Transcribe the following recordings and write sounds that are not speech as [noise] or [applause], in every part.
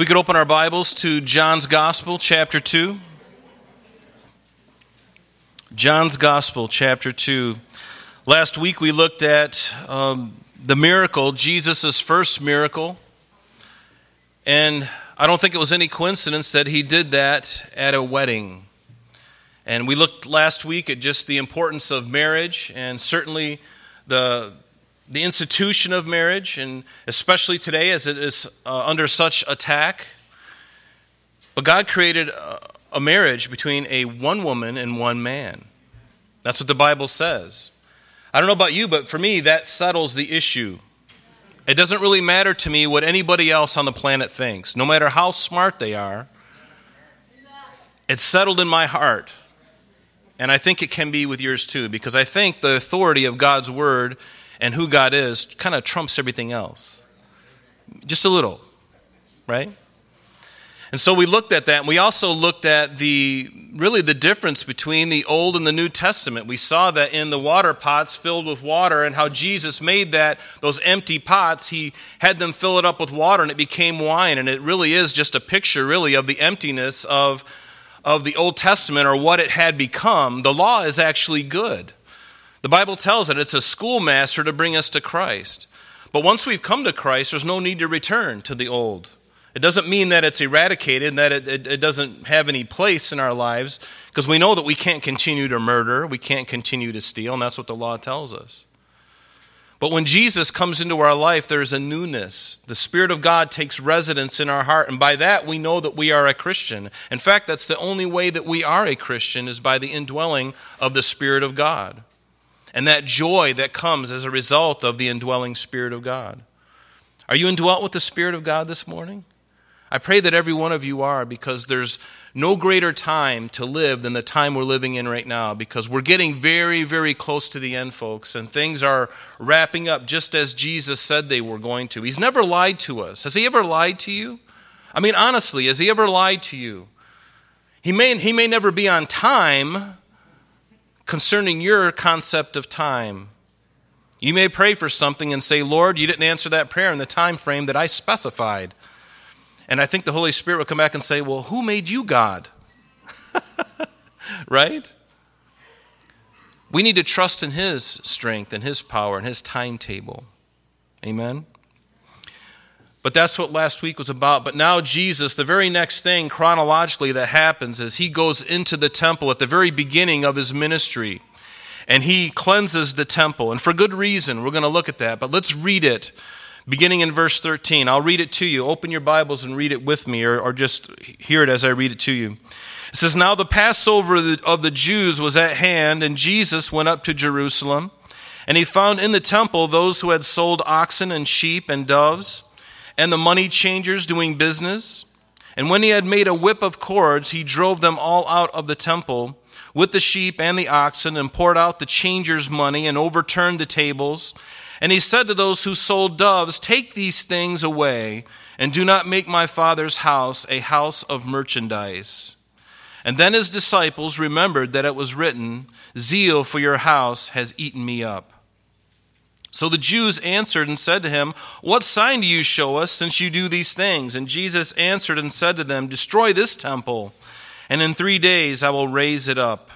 we could open our Bibles to John's Gospel, chapter 2. John's Gospel, chapter 2. Last week we looked at um, the miracle, Jesus' first miracle. And I don't think it was any coincidence that he did that at a wedding. And we looked last week at just the importance of marriage and certainly the, the institution of marriage, and especially today as it is uh, under such attack. But God created a, a marriage between a one woman and one man. That's what the Bible says. I don't know about you, but for me, that settles the issue. It doesn't really matter to me what anybody else on the planet thinks, no matter how smart they are. It's settled in my heart. And I think it can be with yours too, because I think the authority of God's word and who God is kind of trumps everything else. Just a little, right? And so we looked at that, and we also looked at the really the difference between the Old and the New Testament. We saw that in the water pots filled with water, and how Jesus made that those empty pots, he had them fill it up with water, and it became wine. And it really is just a picture, really, of the emptiness of of the Old Testament or what it had become. The law is actually good. The Bible tells it it's a schoolmaster to bring us to Christ. But once we've come to Christ, there's no need to return to the old. It doesn't mean that it's eradicated and that it, it, it doesn't have any place in our lives, because we know that we can't continue to murder, we can't continue to steal, and that's what the law tells us. But when Jesus comes into our life, there's a newness. The Spirit of God takes residence in our heart, and by that we know that we are a Christian. In fact, that's the only way that we are a Christian is by the indwelling of the Spirit of God and that joy that comes as a result of the indwelling Spirit of God. Are you indwelt with the Spirit of God this morning? I pray that every one of you are because there's no greater time to live than the time we're living in right now because we're getting very, very close to the end, folks, and things are wrapping up just as Jesus said they were going to. He's never lied to us. Has He ever lied to you? I mean, honestly, has He ever lied to you? He may, he may never be on time, concerning your concept of time. You may pray for something and say, Lord, you didn't answer that prayer in the time frame that I specified. And I think the Holy Spirit will come back and say, Well, who made you God? [laughs] right? We need to trust in His strength and His power and His timetable. Amen? But that's what last week was about. But now, Jesus, the very next thing chronologically that happens is he goes into the temple at the very beginning of his ministry and he cleanses the temple. And for good reason, we're going to look at that. But let's read it beginning in verse 13. I'll read it to you. Open your Bibles and read it with me, or, or just hear it as I read it to you. It says, Now the Passover of the Jews was at hand, and Jesus went up to Jerusalem. And he found in the temple those who had sold oxen and sheep and doves and the money changers doing business. And when he had made a whip of cords, he drove them all out of the temple with the sheep and the oxen, and poured out the changers' money, and overturned the tables. And he said to those who sold doves, Take these things away, and do not make my father's house a house of merchandise. And then his disciples remembered that it was written, Zeal for your house has eaten me up. So the Jews answered and said to him, What sign do you show us since you do these things? And Jesus answered and said to them, Destroy this temple, and in three days I will raise it up.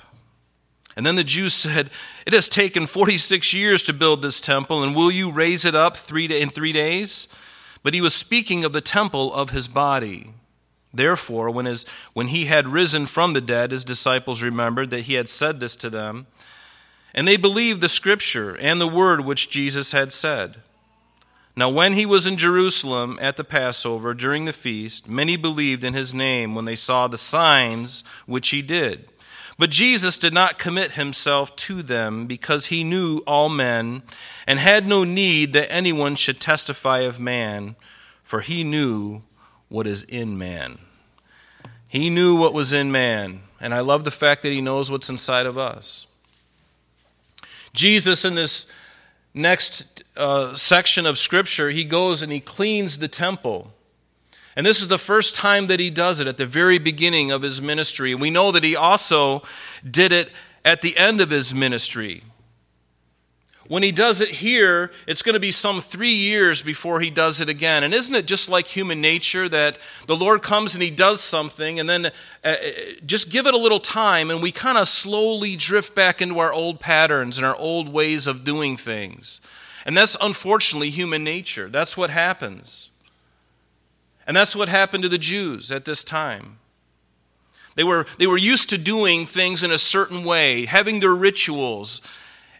And then the Jews [laughs] said, It has taken 46 years to build this temple, and will you raise it up three in three days? But he was speaking of the temple of his body. Therefore, when, his, when he had risen from the dead, his disciples remembered that he had said this to them and they believed the scripture and the word which Jesus had said. Now, when he was in Jerusalem at the Passover during the feast, many believed in his name when they saw the signs which he did. But Jesus did not commit himself to them because he knew all men and had no need that anyone should testify of man, for he knew what is in man. He knew what was in man, and I love the fact that he knows what's inside of us. Jesus, in this next uh, section of Scripture, he goes and he cleans the temple. And this is the first time that he does it at the very beginning of his ministry. We know that he also did it at the end of his ministry. When he does it here, it's going to be some three years before he does it again. And isn't it just like human nature that the Lord comes and he does something, and then uh, uh just give it a little time, and we kind of slowly drift back into our old patterns and our old ways of doing things? And that's unfortunately human nature. That's what happens. And that's what happened to the Jews at this time. They were, they were used to doing things in a certain way, having their rituals.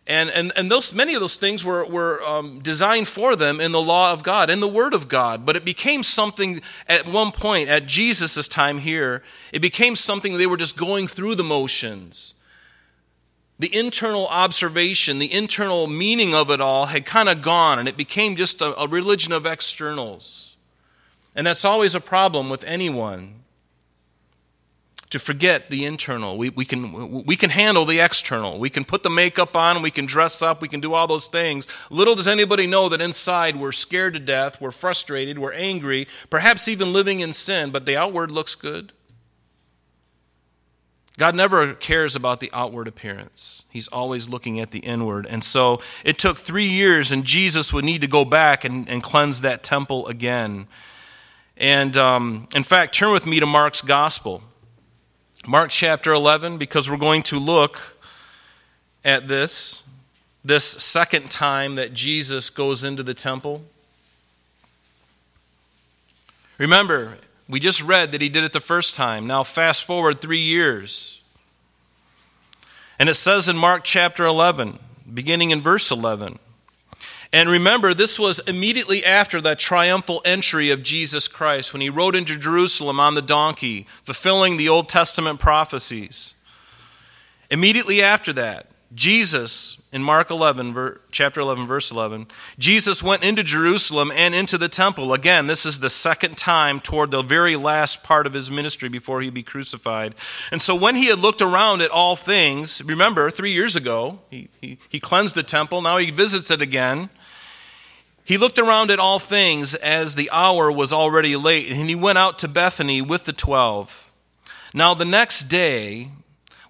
And, and, and those, many of those things were, were um, designed for them in the law of God, in the Word of God. But it became something at one point, at Jesus' time here, it became something they were just going through the motions. The internal observation, the internal meaning of it all had kind of gone, and it became just a, a religion of externals. And that's always a problem with anyone to forget the internal. We, we, can, we can handle the external. We can put the makeup on, we can dress up, we can do all those things. Little does anybody know that inside we're scared to death, we're frustrated, we're angry, perhaps even living in sin, but the outward looks good. God never cares about the outward appearance. He's always looking at the inward. And so it took three years, and Jesus would need to go back and, and cleanse that temple again. And um, in fact, turn with me to Mark's gospel. Mark chapter 11, because we're going to look at this, this second time that Jesus goes into the temple. Remember, we just read that he did it the first time. Now, fast forward three years. And it says in Mark chapter 11, beginning in verse 11 and remember, this was immediately after that triumphal entry of Jesus Christ when he rode into Jerusalem on the donkey, fulfilling the Old Testament prophecies. Immediately after that, Jesus, in Mark 11, chapter 11, verse 11, Jesus went into Jerusalem and into the temple. Again, this is the second time toward the very last part of his ministry before he be crucified. And so when he had looked around at all things, remember, three years ago, he, he, he cleansed the temple, now he visits it again. He looked around at all things as the hour was already late, and he went out to Bethany with the twelve. Now, the next day,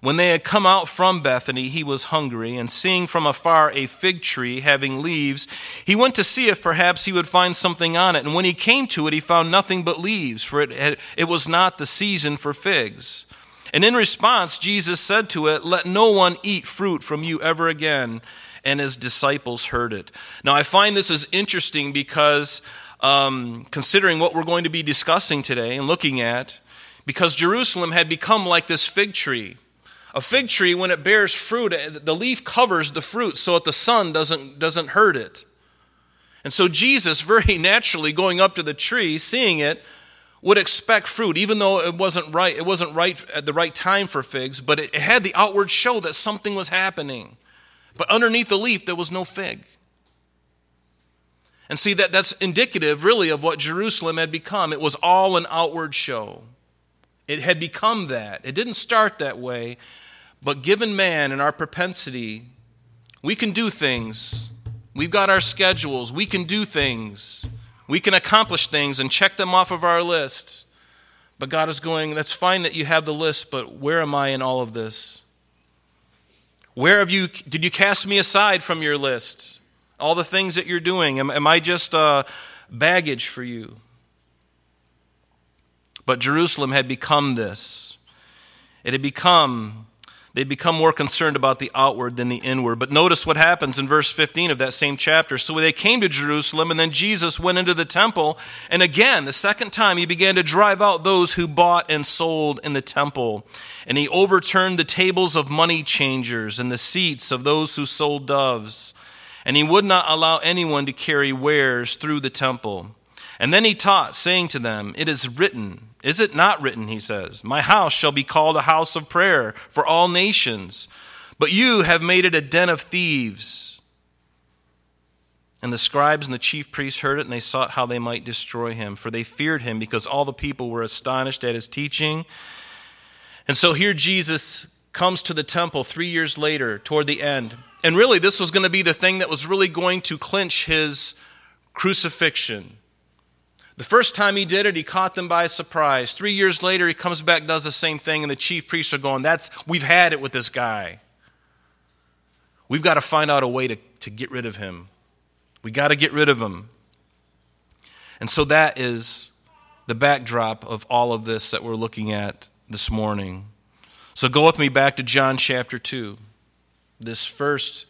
when they had come out from Bethany, he was hungry, and seeing from afar a fig tree having leaves, he went to see if perhaps he would find something on it. And when he came to it, he found nothing but leaves, for it, had, it was not the season for figs. And in response, Jesus said to it, Let no one eat fruit from you ever again and his disciples heard it. Now, I find this is interesting because um, considering what we're going to be discussing today and looking at, because Jerusalem had become like this fig tree. A fig tree, when it bears fruit, the leaf covers the fruit so that the sun doesn't, doesn't hurt it. And so Jesus, [laughs] very naturally going up to the tree, seeing it, would expect fruit, even though it wasn't right. It wasn't right at the right time for figs, but it had the outward show that something was happening. But underneath the leaf, there was no fig. And see, that, that's indicative, really, of what Jerusalem had become. It was all an outward show. It had become that. It didn't start that way, but given man and our propensity, we can do things. We've got our schedules. We can do things. We can accomplish things and check them off of our list. But God is going, that's fine that you have the list, but where am I in all of this? Where have you, did you cast me aside from your list? All the things that you're doing, am, am I just uh, baggage for you? But Jerusalem had become this. It had become they become more concerned about the outward than the inward. But notice what happens in verse 15 of that same chapter. So they came to Jerusalem, and then Jesus went into the temple. And again, the second time, he began to drive out those who bought and sold in the temple. And he overturned the tables of money changers and the seats of those who sold doves. And he would not allow anyone to carry wares through the temple. And then he taught, saying to them, It is written, is it not written, he says, My house shall be called a house of prayer for all nations, but you have made it a den of thieves. And the scribes and the chief priests heard it, and they sought how they might destroy him, for they feared him, because all the people were astonished at his teaching. And so here Jesus comes to the temple three years later, toward the end. And really, this was going to be the thing that was really going to clinch his crucifixion. The first time he did it, he caught them by surprise. Three years later, he comes back, does the same thing, and the chief priests are going, That's we've had it with this guy. We've got to find out a way to, to get rid of him. We got to get rid of him. And so that is the backdrop of all of this that we're looking at this morning. So go with me back to John chapter 2, this first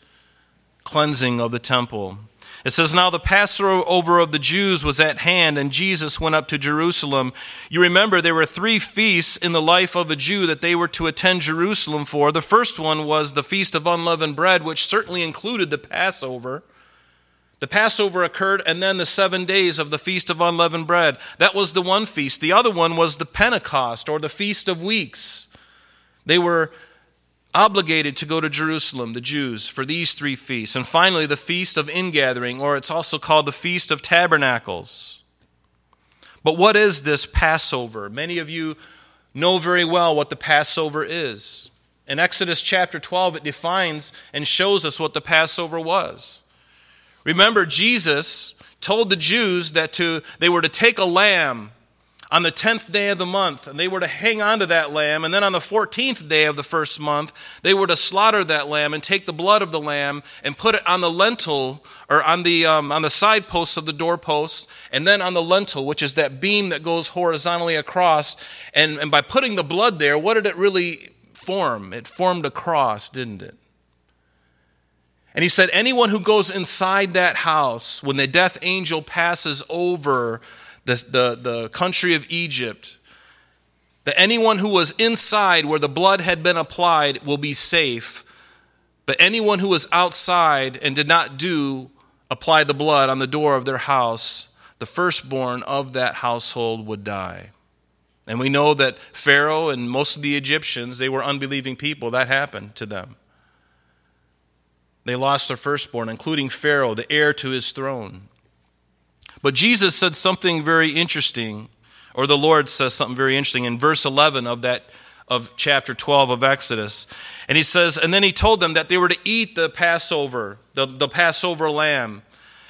cleansing of the temple. It says, Now the Passover of the Jews was at hand, and Jesus went up to Jerusalem. You remember there were three feasts in the life of a Jew that they were to attend Jerusalem for. The first one was the Feast of Unleavened Bread, which certainly included the Passover. The Passover occurred, and then the seven days of the Feast of Unleavened Bread. That was the one feast. The other one was the Pentecost, or the Feast of Weeks. They were obligated to go to Jerusalem, the Jews, for these three feasts. And finally, the Feast of Ingathering, or it's also called the Feast of Tabernacles. But what is this Passover? Many of you know very well what the Passover is. In Exodus chapter 12, it defines and shows us what the Passover was. Remember, Jesus told the Jews that to, they were to take a lamb on the 10th day of the month, and they were to hang on to that lamb. And then on the 14th day of the first month, they were to slaughter that lamb and take the blood of the lamb and put it on the lintel or on the, um, on the side posts of the doorposts, and then on the lintel, which is that beam that goes horizontally across. And, and by putting the blood there, what did it really form? It formed a cross, didn't it? And he said, Anyone who goes inside that house, when the death angel passes over, the, the, the country of Egypt, that anyone who was inside where the blood had been applied will be safe, but anyone who was outside and did not do apply the blood on the door of their house, the firstborn of that household would die. And we know that Pharaoh and most of the Egyptians, they were unbelieving people. That happened to them. They lost their firstborn, including Pharaoh, the heir to his throne. But Jesus said something very interesting, or the Lord says something very interesting in verse 11 of that of chapter 12 of Exodus. And he says, and then he told them that they were to eat the Passover, the, the Passover lamb.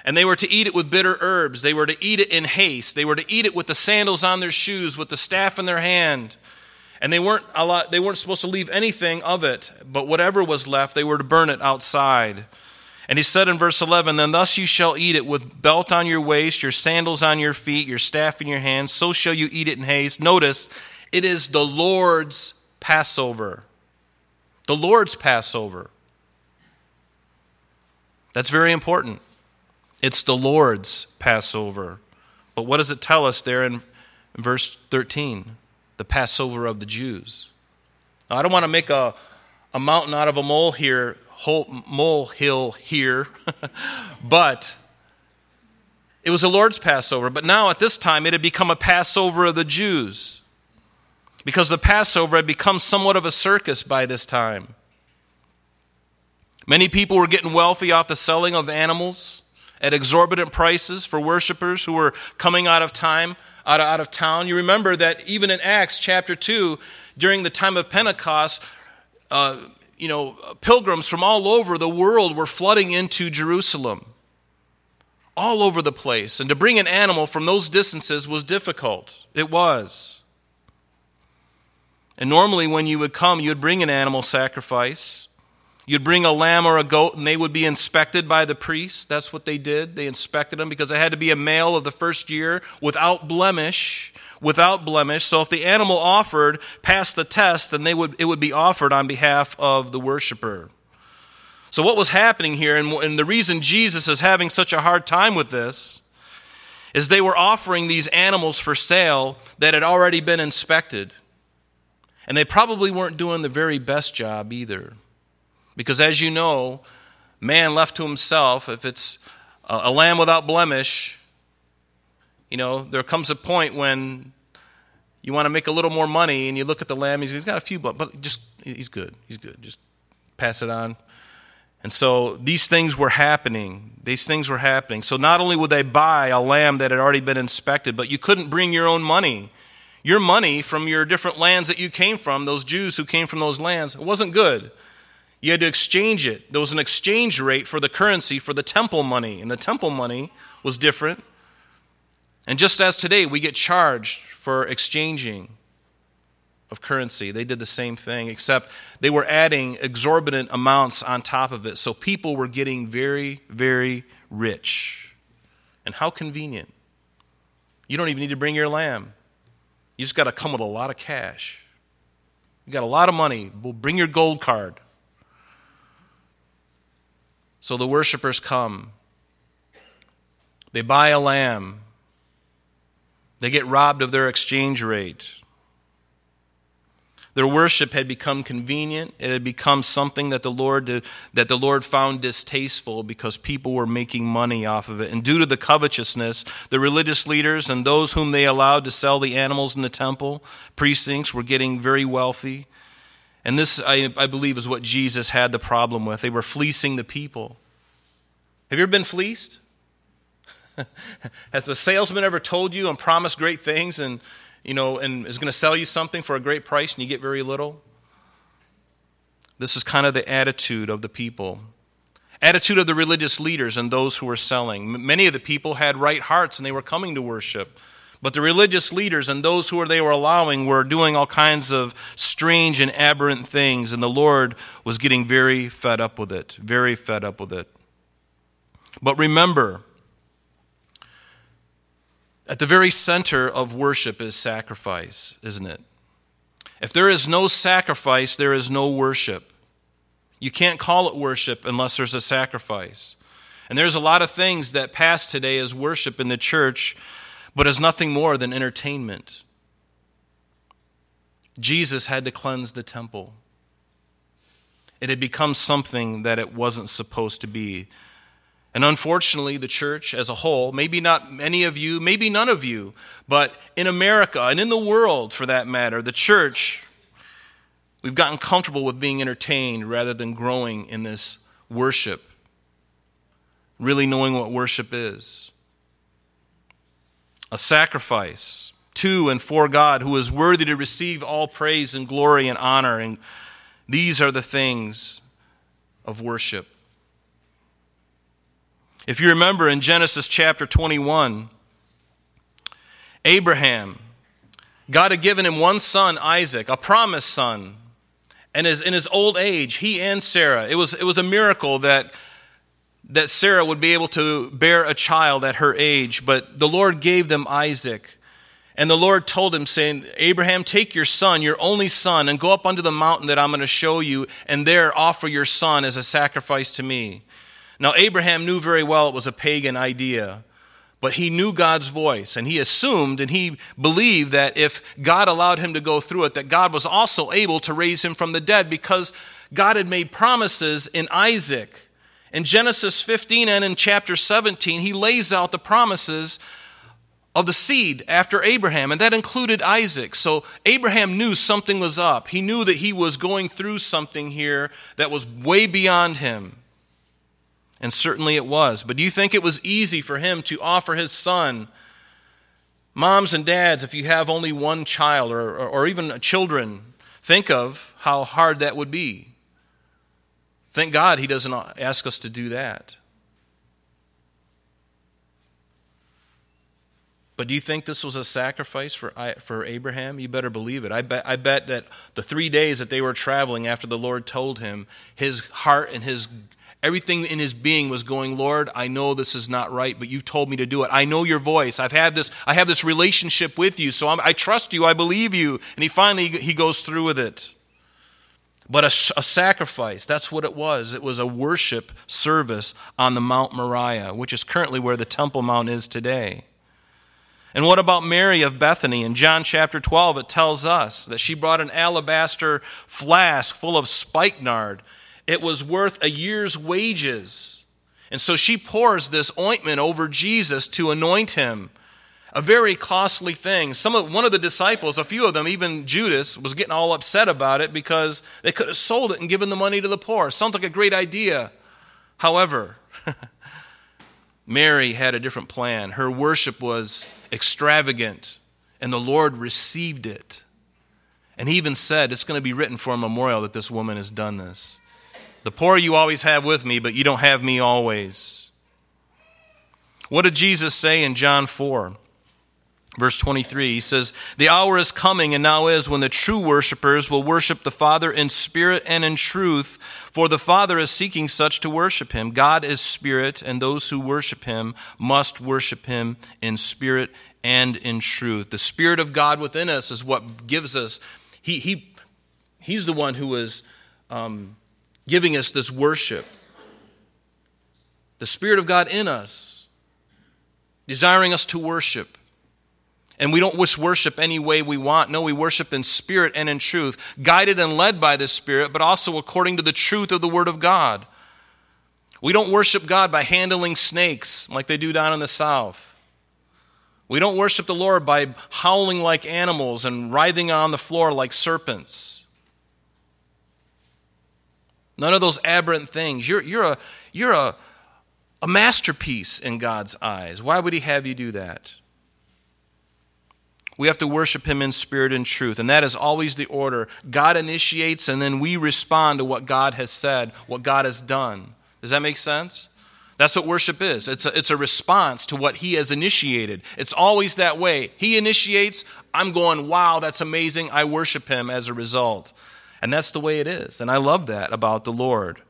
And they were to eat it with bitter herbs. They were to eat it in haste. They were to eat it with the sandals on their shoes, with the staff in their hand. And they weren't, a lot, they weren't supposed to leave anything of it, but whatever was left, they were to burn it outside. And he said in verse 11, Then thus you shall eat it with belt on your waist, your sandals on your feet, your staff in your hand, So shall you eat it in haste. Notice, it is the Lord's Passover. The Lord's Passover. That's very important. It's the Lord's Passover. But what does it tell us there in, verse 13? The Passover of the Jews. Now, I don't want to make a, a mountain out of a mole here molehill here, [laughs] but it was the Lord's Passover. But now at this time, it had become a Passover of the Jews because the Passover had become somewhat of a circus by this time. Many people were getting wealthy off the selling of animals at exorbitant prices for worshipers who were coming out of time out of, out of town you remember that even in acts chapter 2 during the time of pentecost uh, you know, uh, pilgrims from all over the world were flooding into Jerusalem, all over the place. And to bring an animal from those distances was difficult. It was. And normally, when you would come, you would bring an animal sacrifice. You'd bring a lamb or a goat, and they would be inspected by the priest. That's what they did. They inspected them because it had to be a male of the first year without blemish without blemish. So if the animal offered passed the test, then they would, it would be offered on behalf of the worshiper. So, what was happening here, and, and the reason Jesus is having such a hard time with this, is they were offering these animals for sale that had already been inspected. And they probably weren't doing the very best job either. Because as you know, man left to himself, if it's a lamb without blemish, you know, there comes a point when you want to make a little more money and you look at the lamb, he's got a few, but just, he's good. He's good. Just pass it on. And so these things were happening. These things were happening. So not only would they buy a lamb that had already been inspected, but you couldn't bring your own money. Your money from your different lands that you came from, those Jews who came from those lands, it wasn't good. You had to exchange it. There was an exchange rate for the currency for the temple money, and the temple money was different. And just as today we get charged for exchanging. of currency. They did the same thing, except they were adding exorbitant amounts on top of it. So people were getting very, very rich. And how convenient. You don't even need to bring your lamb, you just got to come with a lot of cash. You got a lot of money. We'll bring your gold card. So the worshipers come. They buy a lamb. They get robbed of their exchange rate. Their worship had become convenient. It had become something that the Lord did, that the Lord found distasteful because people were making money off of it. And due to the covetousness, the religious leaders and those whom they allowed to sell the animals in the temple precincts were getting very wealthy. And this, I, I believe, is what Jesus had the problem with. They were fleecing the people. Have you ever been fleeced? [laughs] Has the salesman ever told you and promised great things and you know, and is going to sell you something for a great price and you get very little. This is kind of the attitude of the people. Attitude of the religious leaders and those who were selling. Many of the people had right hearts and they were coming to worship. But the religious leaders and those who they were allowing were doing all kinds of strange and aberrant things, and the Lord was getting very fed up with it. Very fed up with it. But remember, at the very center of worship is sacrifice, isn't it? If there is no sacrifice, there is no worship. You can't call it worship unless there's a sacrifice. And there's a lot of things that pass today as worship in the church, but as nothing more than entertainment. Jesus had to cleanse the temple. It had become something that it wasn't supposed to be. And unfortunately, the church as a whole, maybe not many of you, maybe none of you, but in America and in the world for that matter, the church, we've gotten comfortable with being entertained rather than growing in this worship, really knowing what worship is. A sacrifice to and for God who is worthy to receive all praise and glory and honor. And these are the things of worship. If you remember in Genesis chapter 21, Abraham, God had given him one son, Isaac, a promised son. And in his old age, he and Sarah, it was, it was a miracle that, that Sarah would be able to bear a child at her age, but the Lord gave them Isaac. And the Lord told him, saying, Abraham, take your son, your only son, and go up unto the mountain that I'm going to show you, and there offer your son as a sacrifice to me. Now, Abraham knew very well it was a pagan idea, but he knew God's voice, and he assumed and he believed that if God allowed him to go through it, that God was also able to raise him from the dead because God had made promises in Isaac. In Genesis 15 and in chapter 17, he lays out the promises of the seed after Abraham, and that included Isaac. So Abraham knew something was up. He knew that he was going through something here that was way beyond him. And certainly it was. But do you think it was easy for him to offer his son? Moms and dads, if you have only one child or, or, or even children, think of how hard that would be. Thank God he doesn't ask us to do that. But do you think this was a sacrifice for, for Abraham? You better believe it. I bet, I bet that the three days that they were traveling after the Lord told him, his heart and his Everything in his being was going, Lord, I know this is not right, but you've told me to do it. I know your voice. I've had this, I have this relationship with you, so I'm, i trust you. I believe you. And he finally he goes through with it. But a, a sacrifice, that's what it was. It was a worship service on the Mount Moriah, which is currently where the Temple Mount is today. And what about Mary of Bethany? In John chapter 12, it tells us that she brought an alabaster flask full of spikenard it was worth a year's wages. And so she pours this ointment over Jesus to anoint him. A very costly thing. Some of, one of the disciples, a few of them, even Judas, was getting all upset about it because they could have sold it and given the money to the poor. Sounds like a great idea. However, [laughs] Mary had a different plan. Her worship was extravagant, and the Lord received it. And he even said, It's going to be written for a memorial that this woman has done this. The poor you always have with me, but you don't have me always. What did Jesus say in John 4? Verse 23, he says, The hour is coming and now is when the true worshipers will worship the Father in spirit and in truth, for the Father is seeking such to worship him. God is spirit, and those who worship him must worship him in spirit and in truth. The Spirit of God within us is what gives us, he, he, He's the one who is um, giving us this worship. The Spirit of God in us, desiring us to worship. And we don't wish worship any way we want. No, we worship in spirit and in truth, guided and led by the Spirit, but also according to the truth of the Word of God. We don't worship God by handling snakes like they do down in the South. We don't worship the Lord by howling like animals and writhing on the floor like serpents. None of those aberrant things. You're, you're, a, you're a, a masterpiece in God's eyes. Why would He have you do that? We have to worship Him in spirit and truth, and that is always the order. God initiates, and then we respond to what God has said, what God has done. Does that make sense? That's what worship is. It's a, it's a response to what He has initiated. It's always that way. He initiates, I'm going, wow, that's amazing. I worship Him as a result. And that's the way it is. And I love that about the Lord.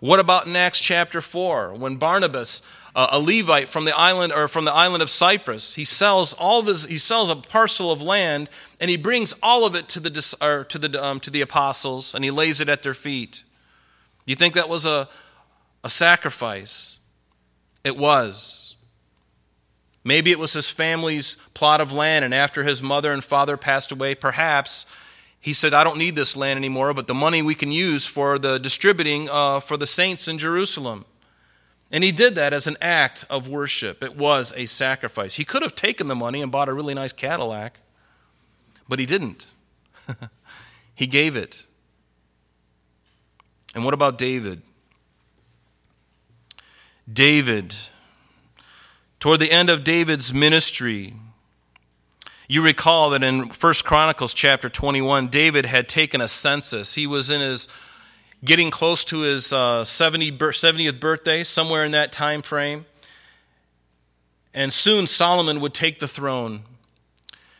What about in Acts chapter 4 when Barnabas uh, a Levite from the island or from the island of Cyprus. He sells all of his, he sells a parcel of land and he brings all of it to the or to the um, to the apostles and he lays it at their feet. You think that was a a sacrifice? It was. Maybe it was his family's plot of land, and after his mother and father passed away, perhaps he said, I don't need this land anymore, but the money we can use for the distributing uh, for the saints in Jerusalem. And he did that as an act of worship. It was a sacrifice. He could have taken the money and bought a really nice Cadillac, but he didn't. [laughs] he gave it. And what about David? David, toward the end of David's ministry, you recall that in 1 Chronicles chapter 21, David had taken a census. He was in his getting close to his uh, 70, 70th birthday, somewhere in that time frame. And soon Solomon would take the throne.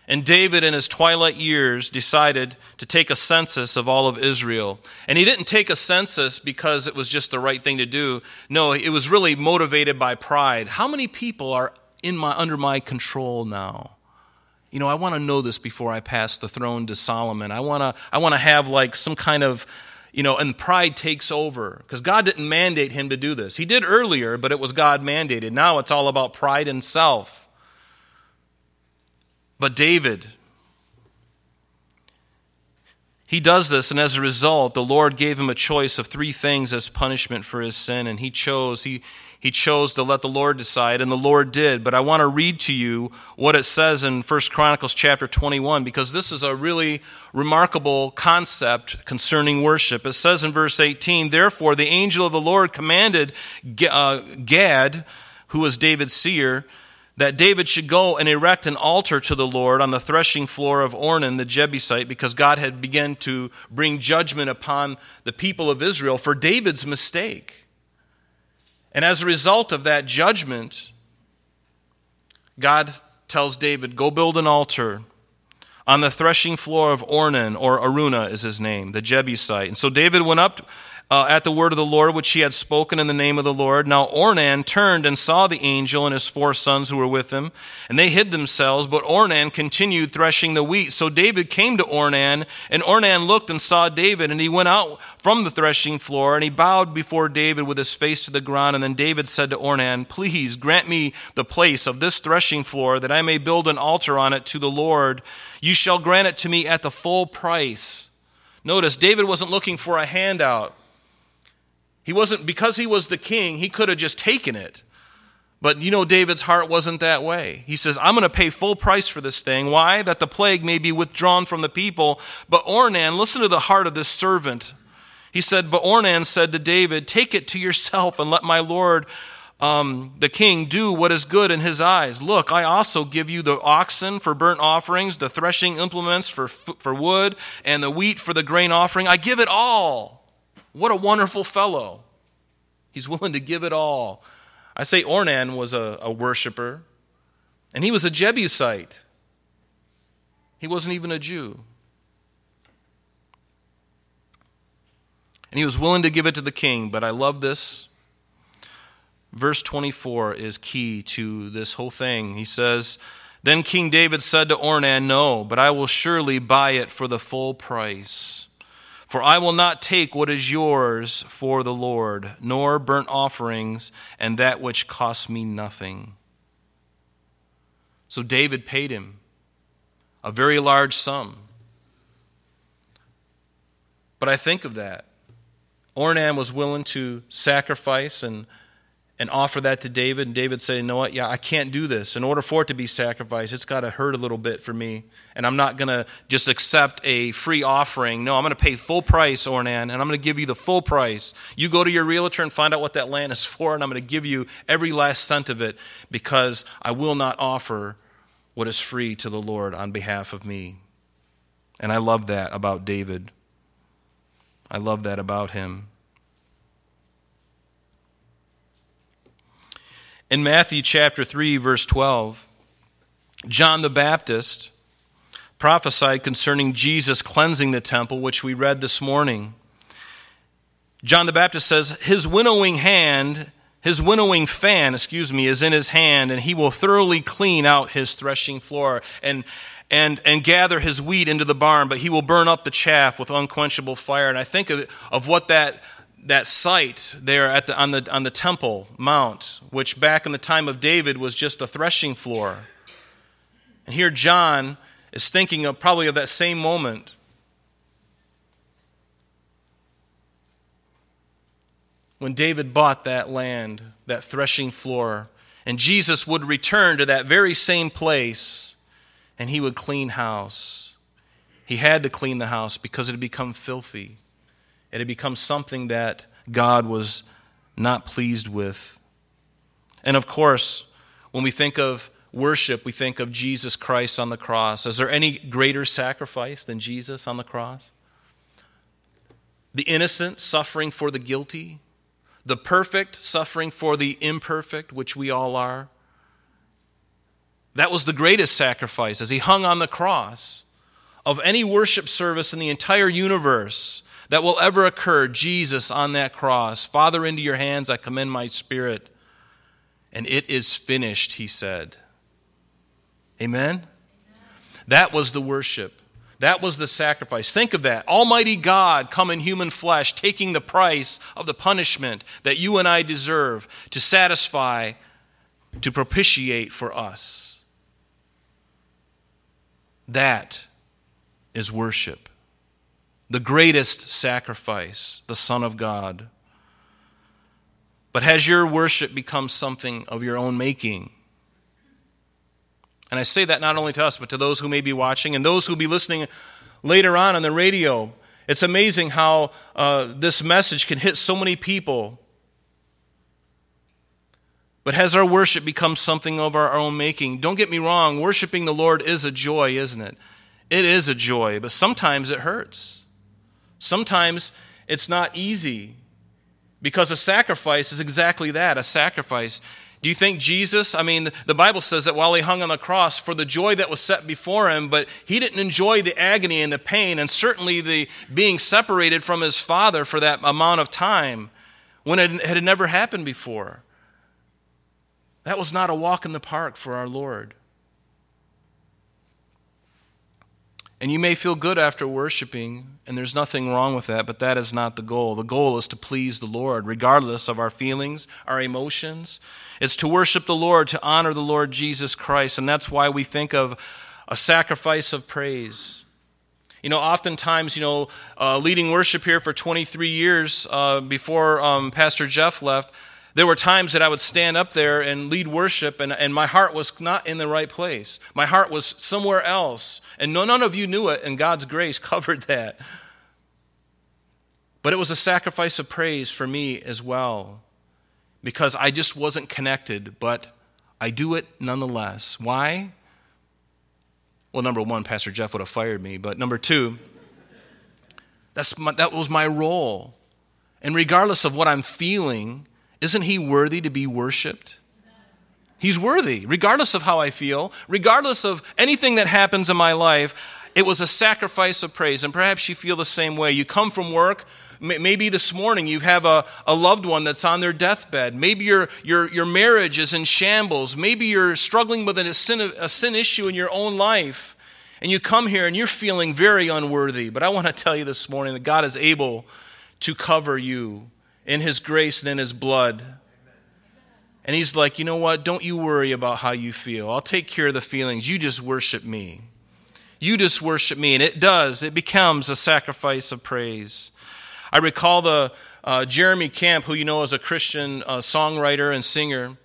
And David, in his twilight years, decided to take a census of all of Israel. And he didn't take a census because it was just the right thing to do. No, it was really motivated by pride. How many people are in my, under my control now? You know, I want to know this before I pass the throne to Solomon. I want to, I want to have like some kind of you know, and pride takes over because God didn't mandate him to do this. He did earlier, but it was God mandated. Now it's all about pride and self. But David, he does this, and as a result, the Lord gave him a choice of three things as punishment for his sin, and he chose. He, he chose to let the Lord decide, and the Lord did. But I want to read to you what it says in 1 Chronicles chapter 21, because this is a really remarkable concept concerning worship. It says in verse 18, Therefore the angel of the Lord commanded uh, Gad, who was David's seer, that David should go and erect an altar to the Lord on the threshing floor of Ornan the Jebusite, because God had begun to bring judgment upon the people of Israel for David's mistake. And as a result of that judgment, God tells David, Go build an altar on the threshing floor of Ornan, or Araunah is his name, the Jebusite. And so David went up uh, at the word of the Lord, which he had spoken in the name of the Lord. Now Ornan turned and saw the angel and his four sons who were with him, and they hid themselves, but Ornan continued threshing the wheat. So David came to Ornan, and Ornan looked and saw David, and he went out from the threshing floor, and he bowed before David with his face to the ground. And then David said to Ornan, Please grant me the place of this threshing floor, that I may build an altar on it to the Lord. You shall grant it to me at the full price. Notice, David wasn't looking for a handout. He wasn't, because he was the king, he could have just taken it. But you know, David's heart wasn't that way. He says, I'm going to pay full price for this thing. Why? That the plague may be withdrawn from the people. But Ornan, listen to the heart of this servant. He said, But Ornan said to David, Take it to yourself and let my Lord um, the king do what is good in his eyes. Look, I also give you the oxen for burnt offerings, the threshing implements for, for wood, and the wheat for the grain offering. I give it all. What a wonderful fellow. He's willing to give it all. I say Ornan was a, a worshiper, and he was a Jebusite. He wasn't even a Jew. And he was willing to give it to the king, but I love this. Verse 24 is key to this whole thing. He says, Then King David said to Ornan, No, but I will surely buy it for the full price. For I will not take what is yours for the Lord, nor burnt offerings, and that which costs me nothing. So David paid him a very large sum. But I think of that. Ornan was willing to sacrifice and and offer that to David. And David said, You know what? Yeah, I can't do this. In order for it to be sacrificed, it's got to hurt a little bit for me. And I'm not going to just accept a free offering. No, I'm going to pay full price, Ornan, and I'm going to give you the full price. You go to your realtor and find out what that land is [laughs] for, and I'm going to give you every last cent of it because I will not offer what is free to the Lord on behalf of me. And I love that about David. I love that about him. In Matthew chapter 3, verse 12, John the Baptist prophesied concerning Jesus cleansing the temple, which we read this morning. John the Baptist says, His winnowing hand, his winnowing fan, excuse me, is in his hand, and he will thoroughly clean out his threshing floor and, and, and gather his wheat into the barn, but he will burn up the chaff with unquenchable fire. And I think of, of what that that site there at the, on, the, on the Temple Mount, which back in the time of David was just a threshing floor. And here John is thinking of probably of that same moment. When David bought that land, that threshing floor, and Jesus would return to that very same place and he would clean house. He had to clean the house because it had become filthy. It had become something that God was not pleased with. And of course, when we think of worship, we think of Jesus Christ on the cross. Is there any greater sacrifice than Jesus on the cross? The innocent suffering for the guilty, the perfect suffering for the imperfect, which we all are. That was the greatest sacrifice as he hung on the cross of any worship service in the entire universe that will ever occur, Jesus on that cross. Father, into your hands I commend my spirit. And it is finished, he said. Amen? That was the worship. That was the sacrifice. Think of that. Almighty God come in human flesh, taking the price of the punishment that you and I deserve to satisfy, to propitiate for us. That is worship the greatest sacrifice, the Son of God. But has your worship become something of your own making? And I say that not only to us, but to those who may be watching and those who will be listening later on on the radio. It's amazing how uh, this message can hit so many people. But has our worship become something of our own making? Don't get me wrong, worshiping the Lord is a joy, isn't it? It is a joy, but sometimes it hurts. Sometimes it's not easy because a sacrifice is exactly that a sacrifice. Do you think Jesus, I mean, the Bible says that while he hung on the cross for the joy that was set before him, but he didn't enjoy the agony and the pain and certainly the being separated from his Father for that amount of time when it had never happened before. That was not a walk in the park for our Lord. And you may feel good after worshiping, and there's nothing wrong with that, but that is not the goal. The goal is to please the Lord, regardless of our feelings, our emotions. It's to worship the Lord, to honor the Lord Jesus Christ, and that's why we think of a sacrifice of praise. You know, oftentimes, you know, uh, leading worship here for 23 years uh, before um, Pastor Jeff left, there were times that I would stand up there and lead worship, and, and my heart was not in the right place. My heart was somewhere else. And no, none of you knew it, and God's grace [laughs] covered that. But it was a sacrifice of praise for me as well, because I just wasn't connected, but I do it nonetheless. Why? Well, number one, Pastor Jeff would have fired me, but number two, that's my, that was my role. And regardless of what I'm feeling, isn't he worthy to be worshiped? He's worthy, regardless of how I feel, regardless of anything that happens in my life. It was a sacrifice of praise. And perhaps you feel the same way. You come from work. Maybe this morning you have a, a loved one that's on their deathbed. Maybe your, your, your marriage is in shambles. Maybe you're struggling with a sin, a sin issue in your own life. And you come here and you're feeling very unworthy. But I want to tell you this morning that God is able to cover you in His grace and in His blood. And He's like, you know what? Don't you worry about how you feel. I'll take care of the feelings. You just worship me. You just worship me. And it does, it becomes a sacrifice of praise. I recall the uh, Jeremy Camp, who you know is a Christian uh, songwriter and singer.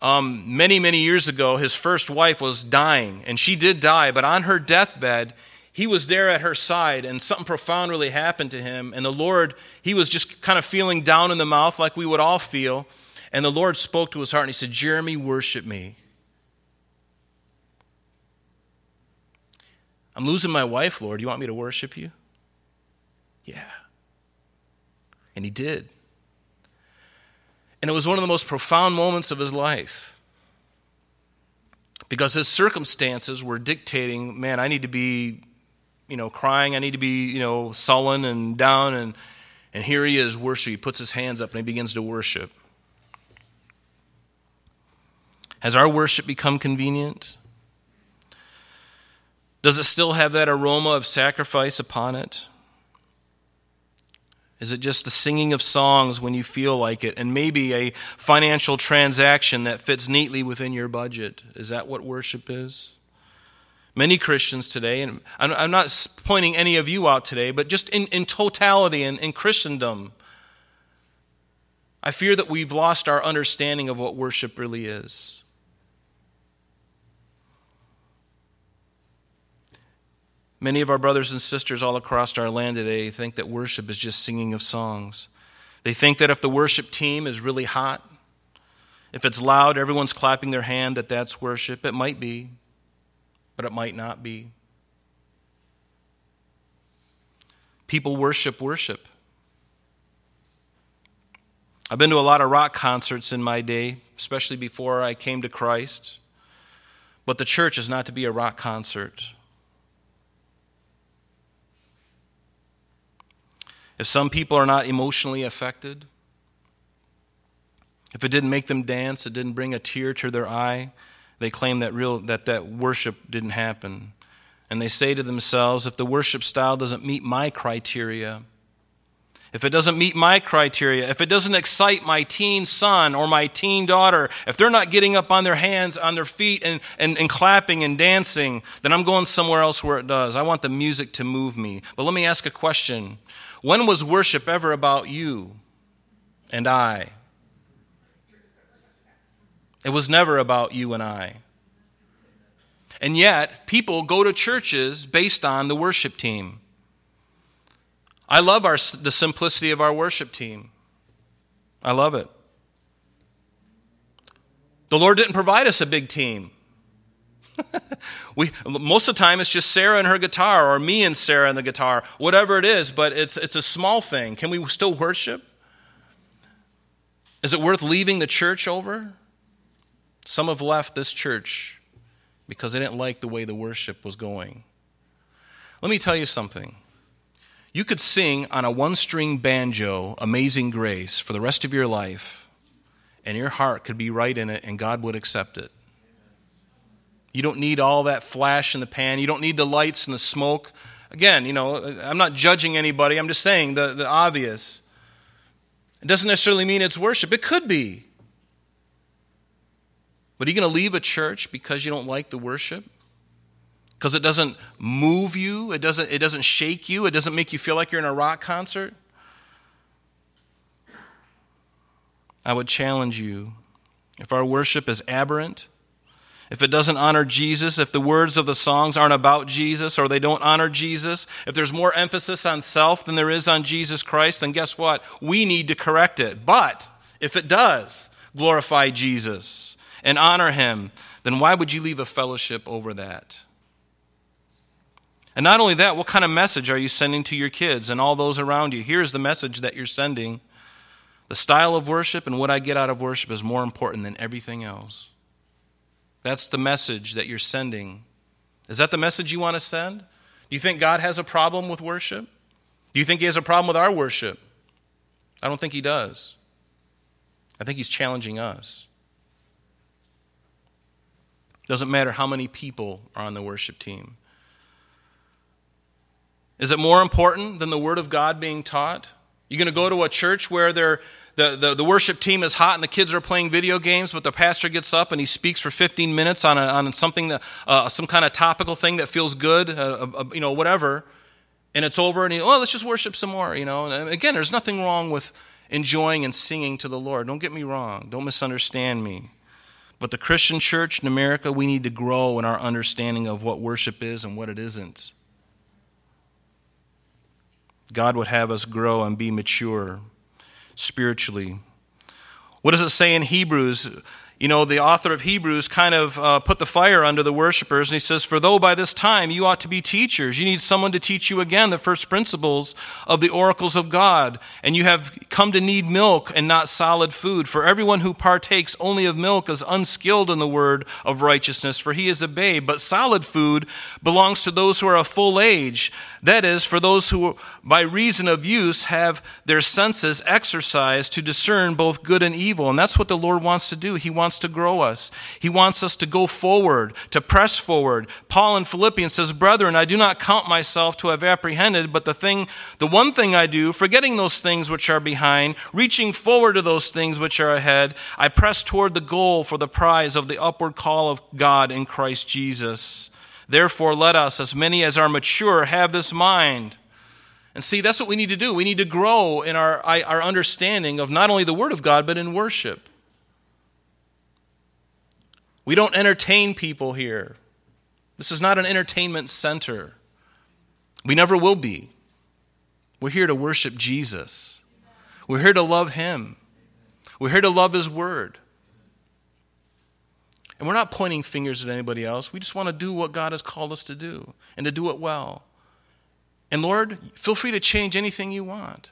Um, many, many years ago, his first wife was dying, and she did die, but on her deathbed, he was there at her side, and something profound really happened to him. And the Lord, he was just kind of feeling down in the mouth like we would all feel. And the Lord spoke to his heart, and he said, Jeremy, worship me. I'm losing my wife, Lord. You want me to worship you? Yeah. And he did. And it was one of the most profound moments of his life. Because his circumstances were dictating, man, I need to be, you know, crying. I need to be, you know, sullen and down. And, and here he is worshiping. He puts his hands up and he begins to worship. Has our worship become convenient? Does it still have that aroma of sacrifice upon it? Is it just the singing of songs when you feel like it and maybe a financial transaction that fits neatly within your budget? Is that what worship is? Many Christians today, and I'm not pointing any of you out today, but just in, in totality and in, in Christendom, I fear that we've lost our understanding of what worship really is. Many of our brothers and sisters all across our land today think that worship is just singing of songs. They think that if the worship team is really hot, if it's loud, everyone's clapping their hand, that that's worship. It might be, but it might not be. People worship worship. I've been to a lot of rock concerts in my day, especially before I came to Christ. But the church is not to be a rock concert. If some people are not emotionally affected, if it didn't make them dance, it didn't bring a tear to their eye, they claim that real that that worship didn't happen. And they say to themselves, if the worship style doesn't meet my criteria, if it doesn't meet my criteria, if it doesn't excite my teen son or my teen daughter, if they're not getting up on their hands, on their feet, and, and, and clapping and dancing, then I'm going somewhere else where it does. I want the music to move me. But let me ask a question when was worship ever about you and I? It was never about you and I. And yet, people go to churches based on the worship team. I love our, the simplicity of our worship team. I love it. The Lord didn't provide us a big team. [laughs] we most of the time it's just Sarah and her guitar or me and Sarah and the guitar, whatever it is, but it's it's a small thing. Can we still worship? Is it worth leaving the church over? Some have left this church because they didn't like the way the worship was going. Let me tell you something. You could sing on a one string banjo, Amazing Grace, for the rest of your life, and your heart could be right in it, and God would accept it. You don't need all that flash in the pan. You don't need the lights and the smoke. Again, you know, I'm not judging anybody. I'm just saying the, the obvious. It doesn't necessarily mean it's worship. It could be. But are you going to leave a church because you don't like the worship? Because it doesn't move you? It doesn't, it doesn't shake you? It doesn't make you feel like you're in a rock concert? I would challenge you. If our worship is aberrant, if it doesn't honor Jesus, if the words of the songs aren't about Jesus or they don't honor Jesus, if there's more emphasis on self than there is on Jesus Christ, then guess what? We need to correct it. But if it does glorify Jesus and honor him, then why would you leave a fellowship over that? And not only that, what kind of message are you sending to your kids and all those around you? Here's the message that you're sending The style of worship and what I get out of worship is more important than everything else. That's the message that you're sending. Is that the message you want to send? Do you think God has a problem with worship? Do you think He has a problem with our worship? I don't think He does. I think He's challenging us. Doesn't matter how many people are on the worship team. Is it more important than the Word of God being taught? You're going to go to a church where the, the, the, worship team is hot and the kids are playing video games, but the pastor gets up and he speaks for 15 minutes on, a, on something, that, uh, some kind of topical thing that feels good, uh, uh, you know, whatever, and it's over and he, oh, let's just worship some more, you know. And again, there's nothing wrong with enjoying and singing to the Lord. Don't get me wrong. Don't misunderstand me. But the Christian church in America, we need to grow in our understanding of what worship is and what it isn't. God would have us grow and be mature spiritually. What does it say in Hebrews? You know, the author of Hebrews kind of uh, put the fire under the worshipers, and he says, For though by this time you ought to be teachers, you need someone to teach you again the first principles of the oracles of God, and you have come to need milk and not solid food. For everyone who partakes only of milk is unskilled in the word of righteousness, for he is a babe. But solid food belongs to those who are of full age, that is, for those who by reason of use have their senses exercised to discern both good and evil. And that's what the Lord wants to do. He wants to grow us. He wants us to go forward, to press forward. Paul in Philippians says, Brethren, I do not count myself to have apprehended, but the thing, the one thing I do, forgetting those things which are behind, reaching forward to those things which are ahead, I press toward the goal for the prize of the upward call of God in Christ Jesus. Therefore, let us, as many as are mature, have this mind. And see, that's what we need to do. We need to grow in our, our understanding of not only the Word of God, but in worship. We don't entertain people here. This is not an entertainment center. We never will be. We're here to worship Jesus. We're here to love Him. We're here to love His Word. And we're not pointing fingers at anybody else. We just want to do what God has called us to do and to do it well. And Lord, feel free to change anything you want.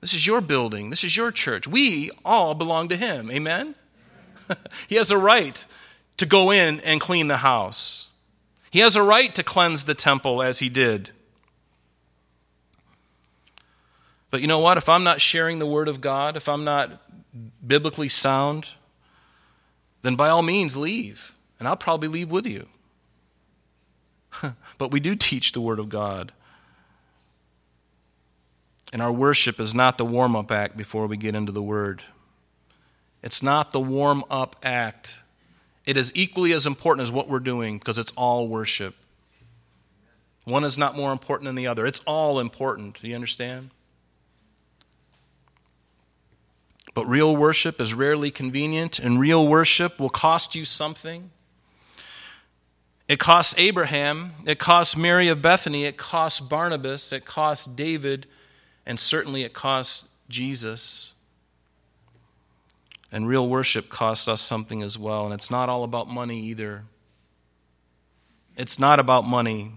This is your building, this is your church. We all belong to Him. Amen? [laughs] he has a right to go in and clean the house. He has a right to cleanse the temple as he did. But you know what? If I'm not sharing the Word of God, if I'm not biblically sound, then by all means leave. And I'll probably leave with you. [laughs] but we do teach the Word of God. And our worship is not the warm up act before we get into the Word. It's not the warm up act it is equally as important as what we're doing because it's all worship. One is not more important than the other. It's all important. Do you understand? But real worship is rarely convenient, and real worship will cost you something. It costs Abraham, it costs Mary of Bethany, it costs Barnabas, it costs David, and certainly it cost Jesus. And real worship costs us something as well. And it's not all about money either. It's not about money.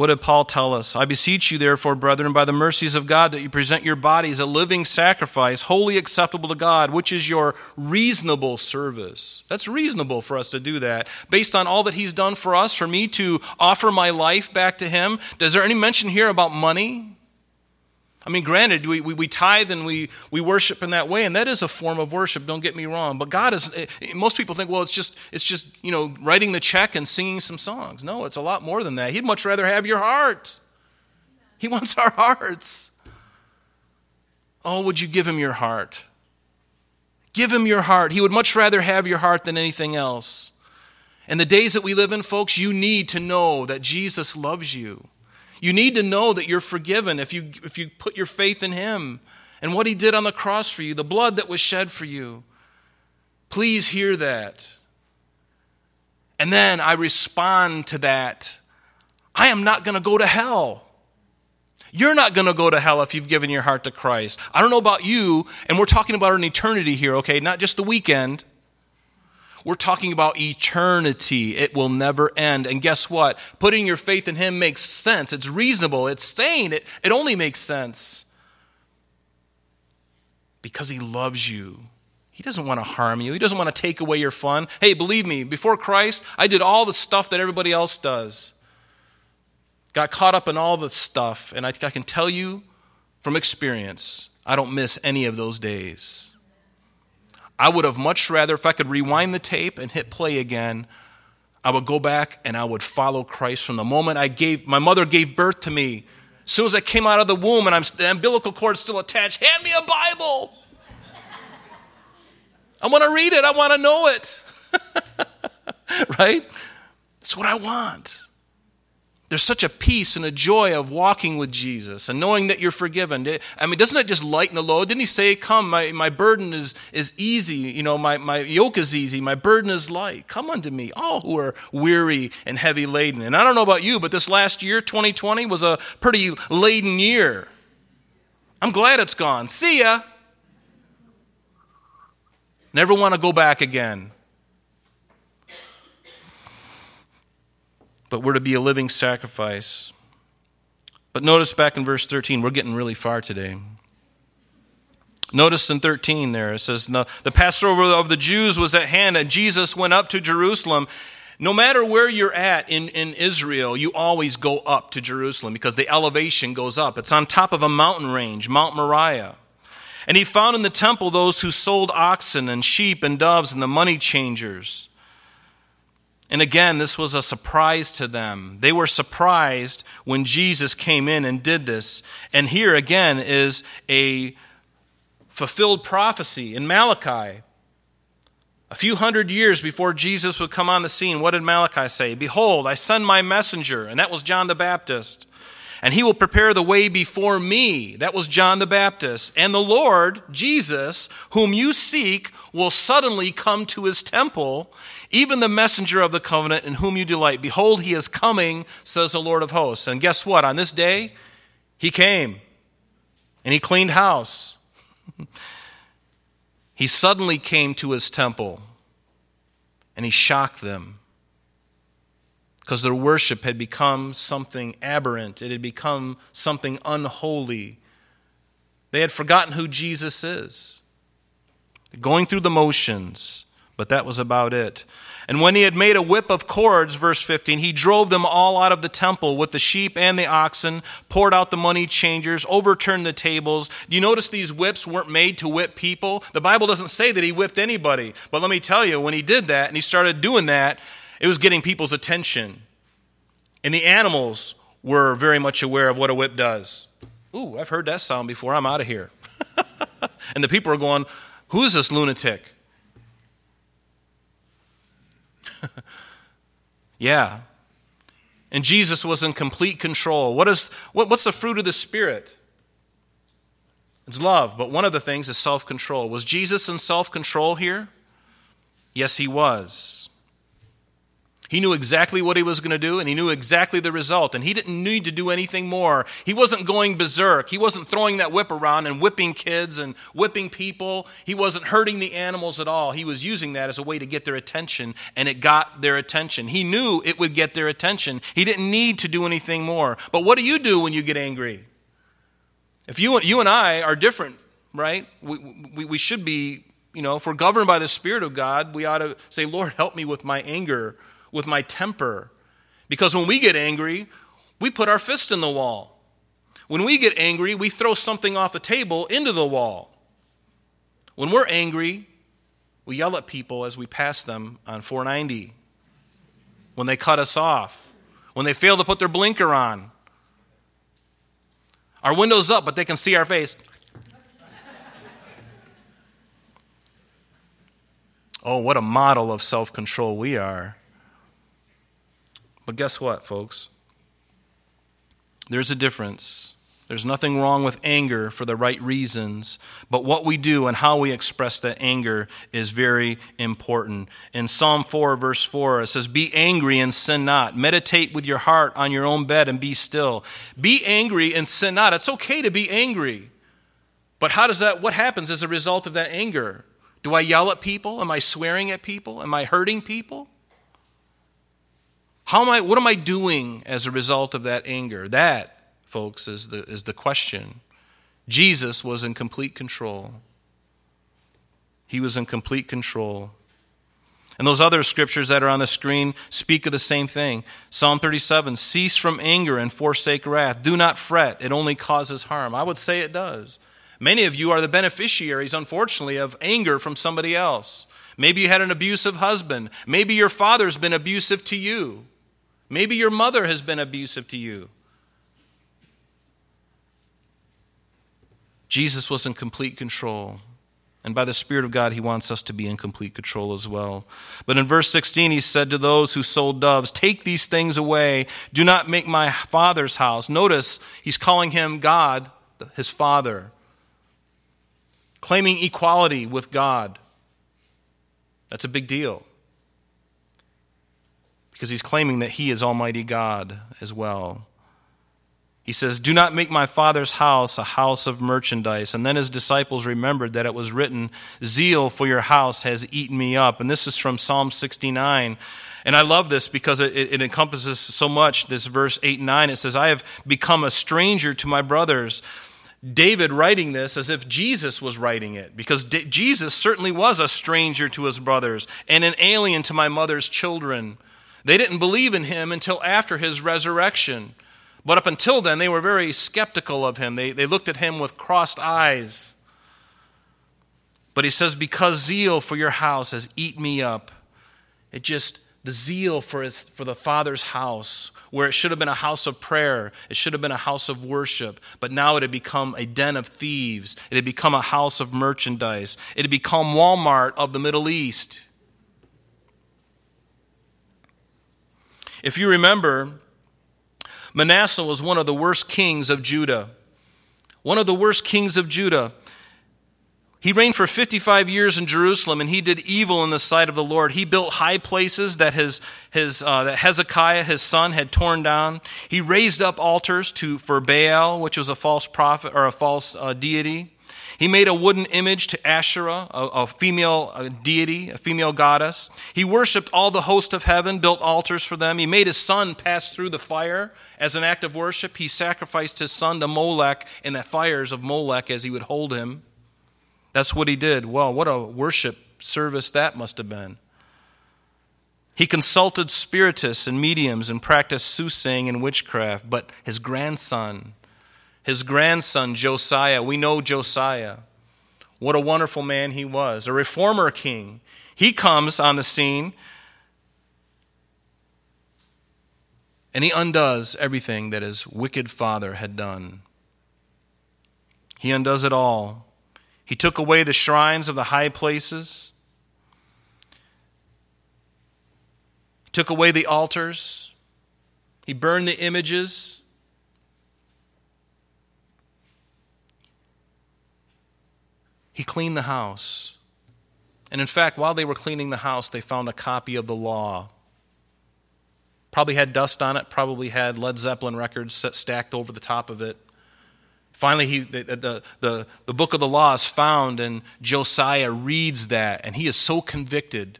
What did Paul tell us? I beseech you, therefore, brethren, by the mercies of God, that you present your bodies a living sacrifice, wholly acceptable to God, which is your reasonable service. That's reasonable for us to do that. Based on all that He's done for us, for me to offer my life back to Him. Does there any mention here about money? I mean, granted, we, we, we, tithe and we, we worship in that way, and that is a form of worship, don't get me wrong. But God is, eh, most people think, well, it's just, it's just, you know, writing the check and singing some songs. No, it's a lot more than that. He'd much rather have your heart. He [laughs] wants our hearts. Oh, would you give him your heart? Give him your heart. He would much rather have your heart than anything else. And the days that we live in, folks, you need to know that Jesus loves you. You need to know that you're forgiven if you, if you put your faith in Him and what He did on the cross for you, the blood that was shed for you. Please hear that. And then I respond to that. I am not going to go to hell. You're not going to go to hell if you've given your heart to Christ. I don't know about you, and we're talking about an eternity here, okay? Not just the weekend. We're talking about eternity. It will never end. And guess what? Putting your faith in Him makes sense. It's reasonable. It's sane. It, it only makes sense. because He loves you. He doesn't want to harm you, He doesn't want to take away your fun. Hey, believe me, before Christ, I did all the stuff that everybody else does. Got caught up in all the stuff, and I, I can tell you from experience, I don't miss any of those days. I would have much rather, if I could rewind the tape and hit play again, I would go back and I would follow Christ from the moment I gave, my mother gave birth to me. As soon as I came out of the womb and I'm, the umbilical cord is still attached, hand me a Bible. I want to read it. I want to know it. [laughs] right? That's what I want. There's such a peace and a joy of walking with Jesus and knowing that you're forgiven. I mean, doesn't it just lighten the load? Didn't he say, Come, my, my burden is, is easy, you know, my, my yoke is easy, my burden is light. Come unto me, all who are weary and heavy laden. And I don't know about you, but this last year, 2020, was a pretty laden year. I'm glad it's gone. See ya. Never want to go back again. But we're to be a living sacrifice. But notice back in verse 13, we're getting really far today. Notice in 13 there, it says, The Passover of the Jews was at hand, and Jesus went up to Jerusalem. No matter where you're at in, in Israel, you always go up to Jerusalem because the elevation goes up. It's on top of a mountain range, Mount Moriah. And he found in the temple those who sold oxen and sheep and doves and the money changers and again, this was a surprise to them. They were surprised when Jesus came in and did this. And here again is a fulfilled prophecy in Malachi. A few hundred years before Jesus would come on the scene, what did Malachi say? Behold, I send my messenger, and that was John the Baptist. And he will prepare the way before me. That was John the Baptist. And the Lord, Jesus, whom you seek, will suddenly come to his temple, even the messenger of the covenant in whom you delight. Behold, he is coming, says the Lord of hosts. And guess what? On this day, he came and he cleaned house. [laughs] he suddenly came to his temple and he shocked them because their worship had become something aberrant, it had become something unholy. They had forgotten who Jesus is. Going through the motions, but that was about it. And when he had made a whip of cords, verse 15, he drove them all out of the temple with the sheep and the oxen, poured out the money changers, overturned the tables. Do you notice these whips weren't made to whip people? The Bible doesn't say that he whipped anybody. But let me tell you, when he did that and he started doing that, it was getting people's attention. And the animals were very much aware of what a whip does. Ooh, I've heard that sound before. I'm out of here. [laughs] and the people are going, Who's this lunatic? [laughs] yeah. And Jesus was in complete control. What is, what, what's the fruit of the Spirit? It's love, but one of the things is self control. Was Jesus in self control here? Yes, he was. He knew exactly what he was going to do, and he knew exactly the result, and he didn't need to do anything more. He wasn't going berserk. He wasn't throwing that whip around and whipping kids and whipping people. He wasn't hurting the animals at all. He was using that as a way to get their attention, and it got their attention. He knew it would get their attention. He didn't need to do anything more. But what do you do when you get angry? If you, you and I are different, right? We, we, we should be, you know, if we're governed by the Spirit of God, we ought to say, Lord, help me with my anger with my temper. Because when we get angry, we put our fist in the wall. When we get angry, we throw something off the table into the wall. When we're angry, we yell at people as we pass them on 490. When they cut us off, when they fail to put their blinker on. Our window's up, but they can see our face. oh, what a model of self control we are. But guess what, folks? There's a difference. There's nothing wrong with anger for the right reasons, but what we do and how we express that anger is very important. In Psalm 4, verse 4, it says, Be angry and sin not. Meditate with your heart on your own bed and be still. Be angry and sin not. It's okay to be angry. But how does that, what happens as a result of that anger? Do I yell at people? Am I swearing at people? Am I hurting people? How am I, what am I doing as a result of that anger? That, folks, is the, is the question. Jesus was in complete control. He was in complete control. And those other scriptures that are on the screen speak of the same thing. Psalm 37 Cease from anger and forsake wrath. Do not fret, it only causes harm. I would say it does. Many of you are the beneficiaries, unfortunately, of anger from somebody else. Maybe you had an abusive husband. Maybe your father's been abusive to you. Maybe your mother has been abusive to you. Jesus was in complete control. And by the Spirit of God, he wants us to be in complete control as well. But in verse 16, he said to those who sold doves, Take these things away. Do not make my father's house. Notice he's calling him God, his father, claiming equality with God. That's a big deal. Because he's claiming that he is Almighty God as well. He says, Do not make my father's house a house of merchandise. And then his disciples remembered that it was written, Zeal for your house has eaten me up. And this is from Psalm 69. And I love this because it, it, encompasses so much. This verse 8 and 9, it says, I have become a stranger to my brothers. David writing this as if Jesus was writing it, because D- Jesus certainly was a stranger to his brothers and an alien to my mother's children. They didn't believe in him until after his resurrection. But up until then, they were very skeptical of him. They, they looked at him with crossed eyes. But he says, Because zeal for your house has eaten me up. It just, the zeal for, his, for the Father's house, where it should have been a house of prayer, it should have been a house of worship, but now it had become a den of thieves. It had become a house of merchandise. It had become Walmart of the Middle East. If you remember, Manasseh was one of the worst kings of Judah. One of the worst kings of Judah. He reigned for 55 years in Jerusalem, and he did evil in the sight of the Lord. He built high places that, his, his, uh, that Hezekiah, his son, had torn down. He raised up altars to, for Baal, which was a false prophet or a false uh, deity. He made a wooden image to Asherah, a, a female a deity, a female goddess. He worshiped all the host of heaven, built altars for them. He made his son pass through the fire as an act of worship. He sacrificed his son to Molech in the fires of Molech as he would hold him. That's what he did. Well, what a worship service that must have been. He consulted spiritists and mediums and practiced soothsaying and witchcraft, but his grandson, his grandson, Josiah, we know Josiah. What a wonderful man he was, a reformer king. He comes on the scene and he undoes everything that his wicked father had done. He undoes it all. He took away the shrines of the high places, took away the altars, he burned the images. He cleaned the house. And in fact, while they were cleaning the house, they found a copy of the law. Probably had dust on it, probably had Led Zeppelin records stacked over the top of it. Finally, he, the, the, the, the book of the law is found, and Josiah reads that, and he is so convicted.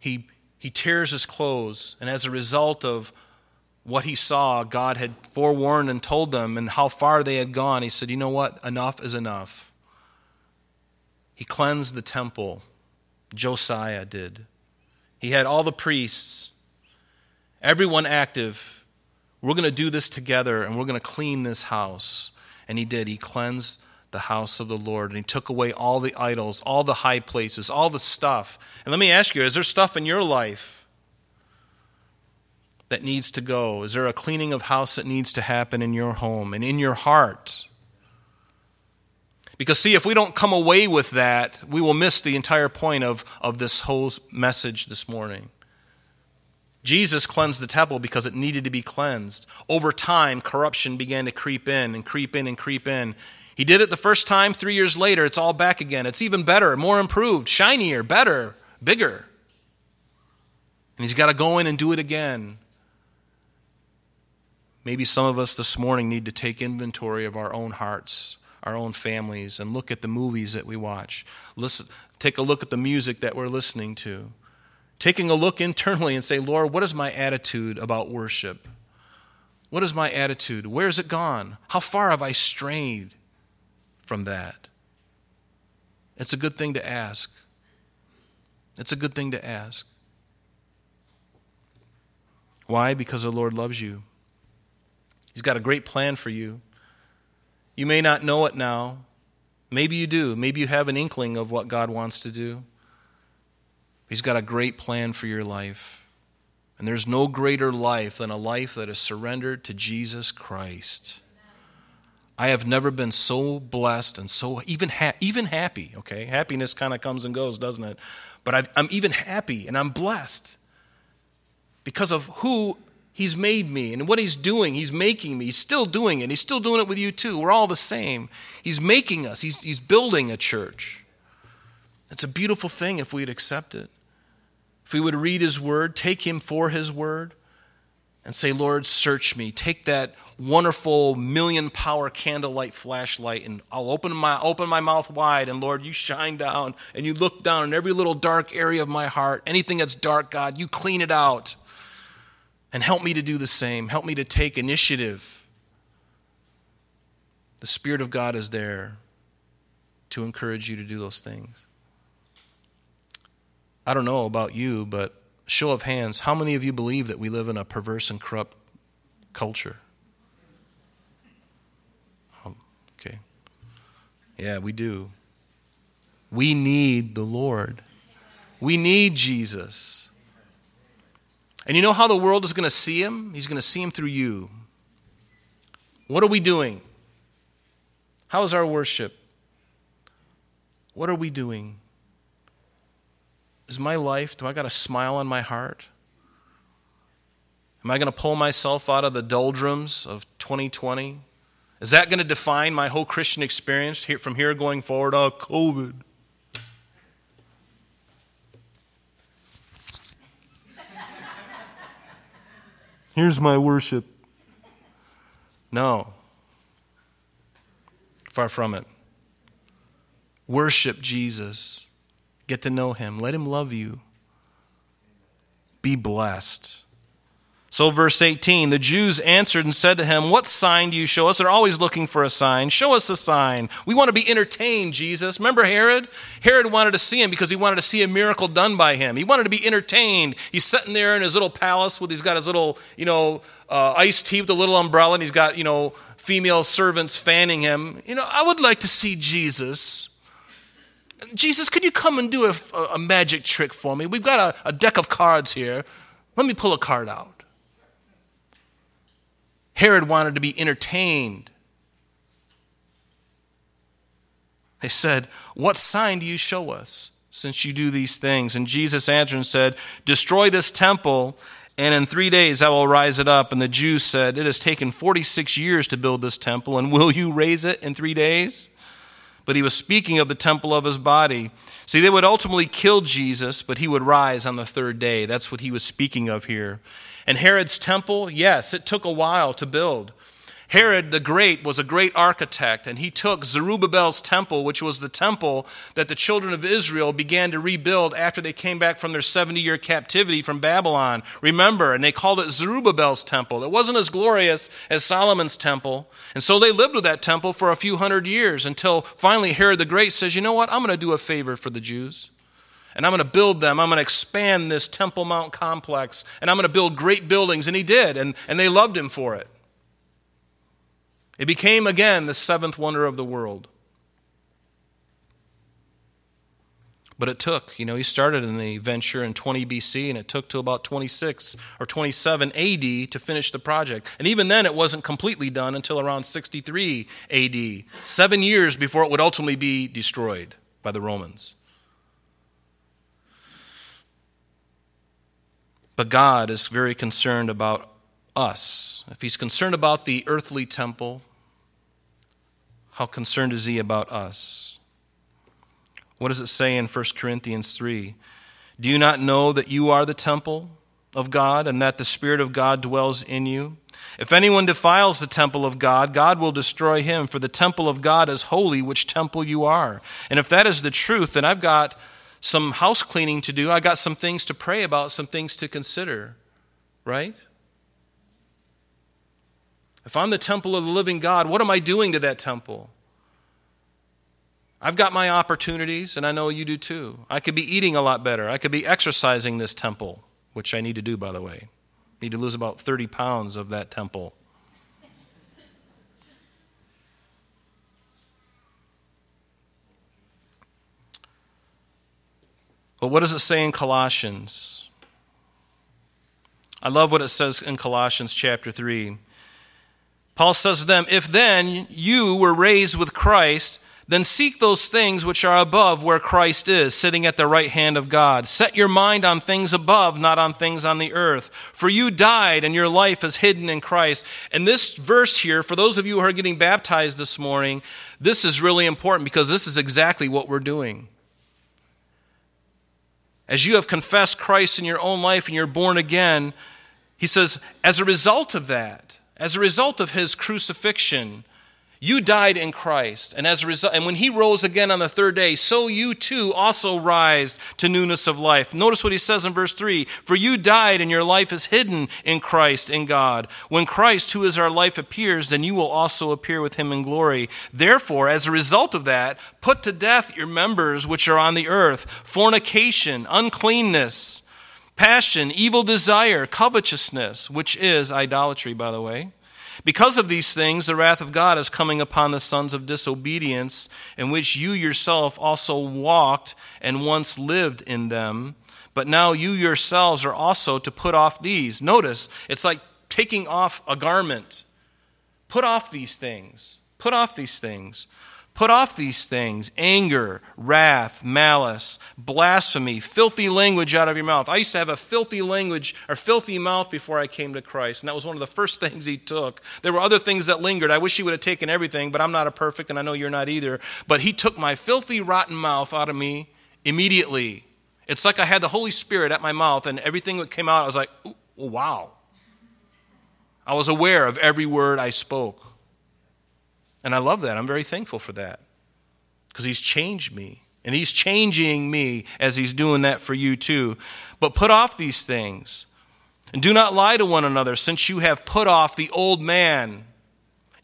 He, he tears his clothes, and as a result of what he saw, God had forewarned and told them, and how far they had gone, he said, You know what? Enough is enough. He cleansed the temple. Josiah did. He had all the priests, everyone active. We're going to do this together and we're going to clean this house. And he did. He cleansed the house of the Lord and he took away all the idols, all the high places, all the stuff. And let me ask you is there stuff in your life that needs to go? Is there a cleaning of house that needs to happen in your home and in your heart? Because, see, if we don't come away with that, we will miss the entire point of, of this whole message this morning. Jesus cleansed the temple because it needed to be cleansed. Over time, corruption began to creep in and creep in and creep in. He did it the first time, three years later, it's all back again. It's even better, more improved, shinier, better, bigger. And he's got to go in and do it again. Maybe some of us this morning need to take inventory of our own hearts, our own families, and look at the movies that we watch. Listen, take a look at the music that we're listening to. Taking a look internally and say, Lord, what is my attitude about worship? What is my attitude? Where has it gone? How far have I strayed from that? It's a good thing to ask. It's a good thing to ask. Why? Because the Lord loves you. He's got a great plan for you. You may not know it now. Maybe you do. Maybe you have an inkling of what God wants to do. He's got a great plan for your life. And there's no greater life than a life that is surrendered to Jesus Christ. I have never been so blessed and so even ha- even happy. Okay, happiness kind of comes and goes, doesn't it? But i am even happy and I'm blessed because of who He's made me and what He's doing. He's making me. He's still doing it. He's still doing it with you too. We're all the same. He's making us. He's He's building a church. It's a beautiful thing if we'd accept it. If we would read His Word, take Him for His Word and say, Lord, search me. Take that wonderful million power candlelight flashlight and I'll open my, open my mouth wide and Lord, you shine down and you look down in every little dark area of my heart. Anything that's dark, God, you clean it out. And help me to do the same. Help me to take initiative. The Spirit of God is there to encourage you to do those things. I don't know about you, but show of hands, how many of you believe that we live in a perverse and corrupt culture? Oh, okay. Yeah, we do. We need the Lord. We need Jesus. And you know how the world is going to see him? He's going to see him through you. What are we doing? How is our worship? What are we doing? Is my life, do I got a smile on my heart? Am I going to pull myself out of the doldrums of 2020? Is that going to define my whole Christian experience here, from here going forward? Oh, COVID. Here's my worship. No. Far from it. Worship Jesus. Get to know him. Let him love you. Be blessed. So, verse 18 the Jews answered and said to him, What sign do you show us? They're always looking for a sign. Show us a sign. We want to be entertained, Jesus. Remember Herod? Herod wanted to see him because he wanted to see a miracle done by him. He wanted to be entertained. He's sitting there in his little palace with, he's got his little, you know, uh, iced tea with a little umbrella, and he's got, you know, female servants fanning him. You know, I would like to see Jesus. Jesus, could you come and do a, a magic trick for me? We've got a, a deck of cards here. Let me pull a card out. Herod wanted to be entertained. They said, What sign do you show us since you do these things? And Jesus answered and said, Destroy this temple, and in three days I will rise it up. And the Jews said, It has taken 46 years to build this temple, and will you raise it in three days? But he was speaking of the temple of his body. See, they would ultimately kill Jesus, but he would rise on the third day. That's what he was speaking of here. And Herod's temple, yes, it took a while to build. Herod the Great was a great architect, and he took Zerubbabel's temple, which was the temple that the children of Israel began to rebuild after they came back from their 70 year captivity from Babylon. Remember, and they called it Zerubbabel's temple. It wasn't as glorious as Solomon's temple. And so they lived with that temple for a few hundred years until finally Herod the Great says, You know what? I'm going to do a favor for the Jews and I'm going to build them. I'm going to expand this Temple Mount complex, and I'm going to build great buildings. And he did, and, and they loved him for it. It became again the seventh wonder of the world. But it took, you know, he started in the venture in 20 BC and it took till about 26 or 27 AD to finish the project. And even then, it wasn't completely done until around 63 AD, seven years before it would ultimately be destroyed by the Romans. But God is very concerned about us. If He's concerned about the earthly temple, how concerned is He about us? What does it say in 1 Corinthians 3? Do you not know that you are the temple of God and that the Spirit of God dwells in you? If anyone defiles the temple of God, God will destroy him, for the temple of God is holy, which temple you are. And if that is the truth, then I've got some house cleaning to do. I got some things to pray about, some things to consider, right? If I'm the temple of the living God, what am I doing to that temple? I've got my opportunities, and I know you do too. I could be eating a lot better. I could be exercising this temple, which I need to do, by the way. I need to lose about 30 pounds of that temple. But what does it say in Colossians? I love what it says in Colossians chapter 3. Paul says to them, If then you were raised with Christ, then seek those things which are above where Christ is, sitting at the right hand of God. Set your mind on things above, not on things on the earth. For you died, and your life is hidden in Christ. And this verse here, for those of you who are getting baptized this morning, this is really important because this is exactly what we're doing. As you have confessed Christ in your own life and you're born again, he says, as a result of that, as a result of his crucifixion, you died in Christ, and as a result, and when he rose again on the third day, so you too also rise to newness of life. Notice what he says in verse 3 For you died, and your life is hidden in Christ, in God. When Christ, who is our life, appears, then you will also appear with him in glory. Therefore, as a result of that, put to death your members which are on the earth fornication, uncleanness, passion, evil desire, covetousness, which is idolatry, by the way. Because of these things, the wrath of God is coming upon the sons of disobedience, in which you yourself also walked and once lived in them. But now you yourselves are also to put off these. Notice, it's like taking off a garment. Put off these things. Put off these things. Put off these things anger, wrath, malice, blasphemy, filthy language out of your mouth. I used to have a filthy language or filthy mouth before I came to Christ, and that was one of the first [laughs] things He took. There were other things that lingered. I wish He would have taken everything, but I'm not a perfect, and I know you're not either. But He took my filthy, rotten mouth out of me immediately. It's like I had the Holy Spirit at my mouth, and everything that came out, I was like, wow. I was aware of every word I spoke. And I love that. I'm very thankful for that because He's changed me. And He's changing me as He's doing that for you too. But put off these things. And do not lie to one another, since you have put off the old man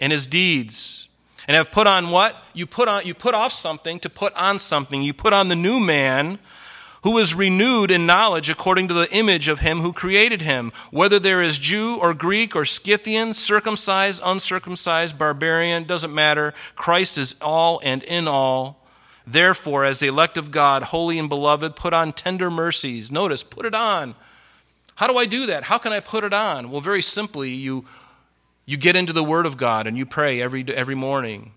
and his deeds. And have put on what? You put on you put off something to put on something. You put on the new man who is renewed in knowledge according to the image of him who created him, whether there is Jew or Greek or Scythian, circumcised, uncircumcised, barbarian, doesn't matter. Christ is all and in all. Therefore, as the elect of God, holy and beloved, put on tender mercies. Notice, put it on. How do I do that? How can I put it on? Well, very simply, you, you get into the Word of God and you pray every, every morning.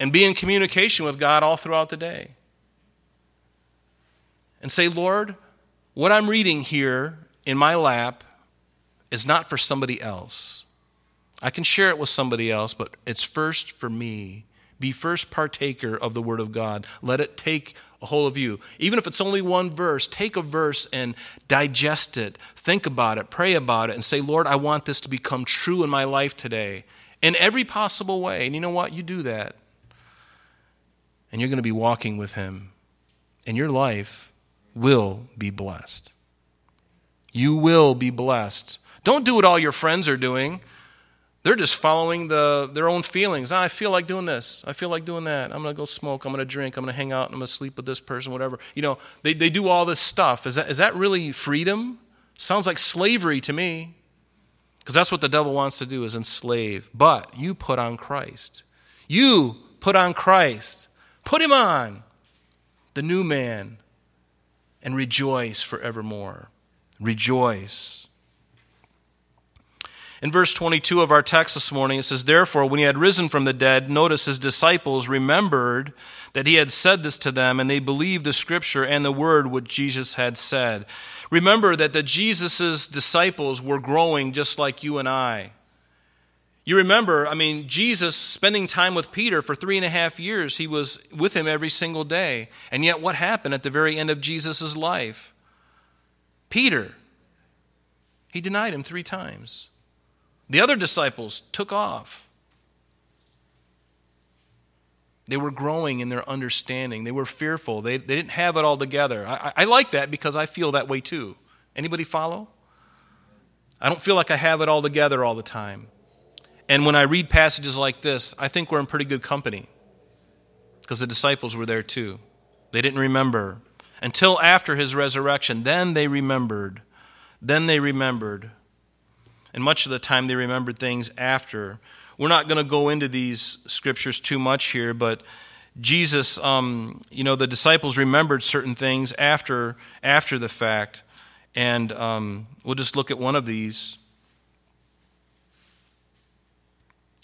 And be in communication with God all throughout the day and say, Lord, what I'm reading here in my lap is not for somebody else. I can share it with somebody else, but it's first for me. Be first partaker of the Word of God. Let it take a hold of you. Even if it's only one verse, take a verse and digest it. Think about it, pray about it, and say, Lord, I want this to become true in my life today in every possible way. And you know what? You do that. And you're going to be walking with Him. And your life will be blessed. You will be blessed. Don't do what all your friends are doing. They're just following the, their own feelings. Ah, I feel like doing this. I feel like doing that. I'm going to go smoke. I'm going to drink. I'm going to hang out. I'm going to sleep with this person, whatever. You know, they, they do all this stuff. Is that, is that really freedom? Sounds like slavery to me. Because that's what the devil wants to do is enslave. But you put on Christ. You put on Christ. Put him on. The new man, and rejoice forevermore. Rejoice. In verse 22 of our text this morning, it says, Therefore, when he had risen from the dead, notice his disciples remembered that he had said this to them, and they believed the scripture and the word which Jesus had said. Remember that the Jesus' disciples were growing just like you and I. You remember, I mean, Jesus spending time with Peter for three and a half years, he was with him every single day. And yet, what happened at the very end of Jesus' life? Peter, he denied him three times. The other disciples took off. They were growing in their understanding. They were fearful. They, they didn't have it all together. I, I like that because I feel that way too. Anybody follow? I don't feel like I have it all together all the time. And when I read passages like this, I think we're in pretty good company. because the disciples were there too. They didn't remember until after his resurrection. Then they remembered. Then they remembered. And much of the time they remembered things after. We're not going to go into these scriptures too much here, but Jesus, um, you know, the disciples remembered certain things after after the fact, and um, we'll just look at one of these.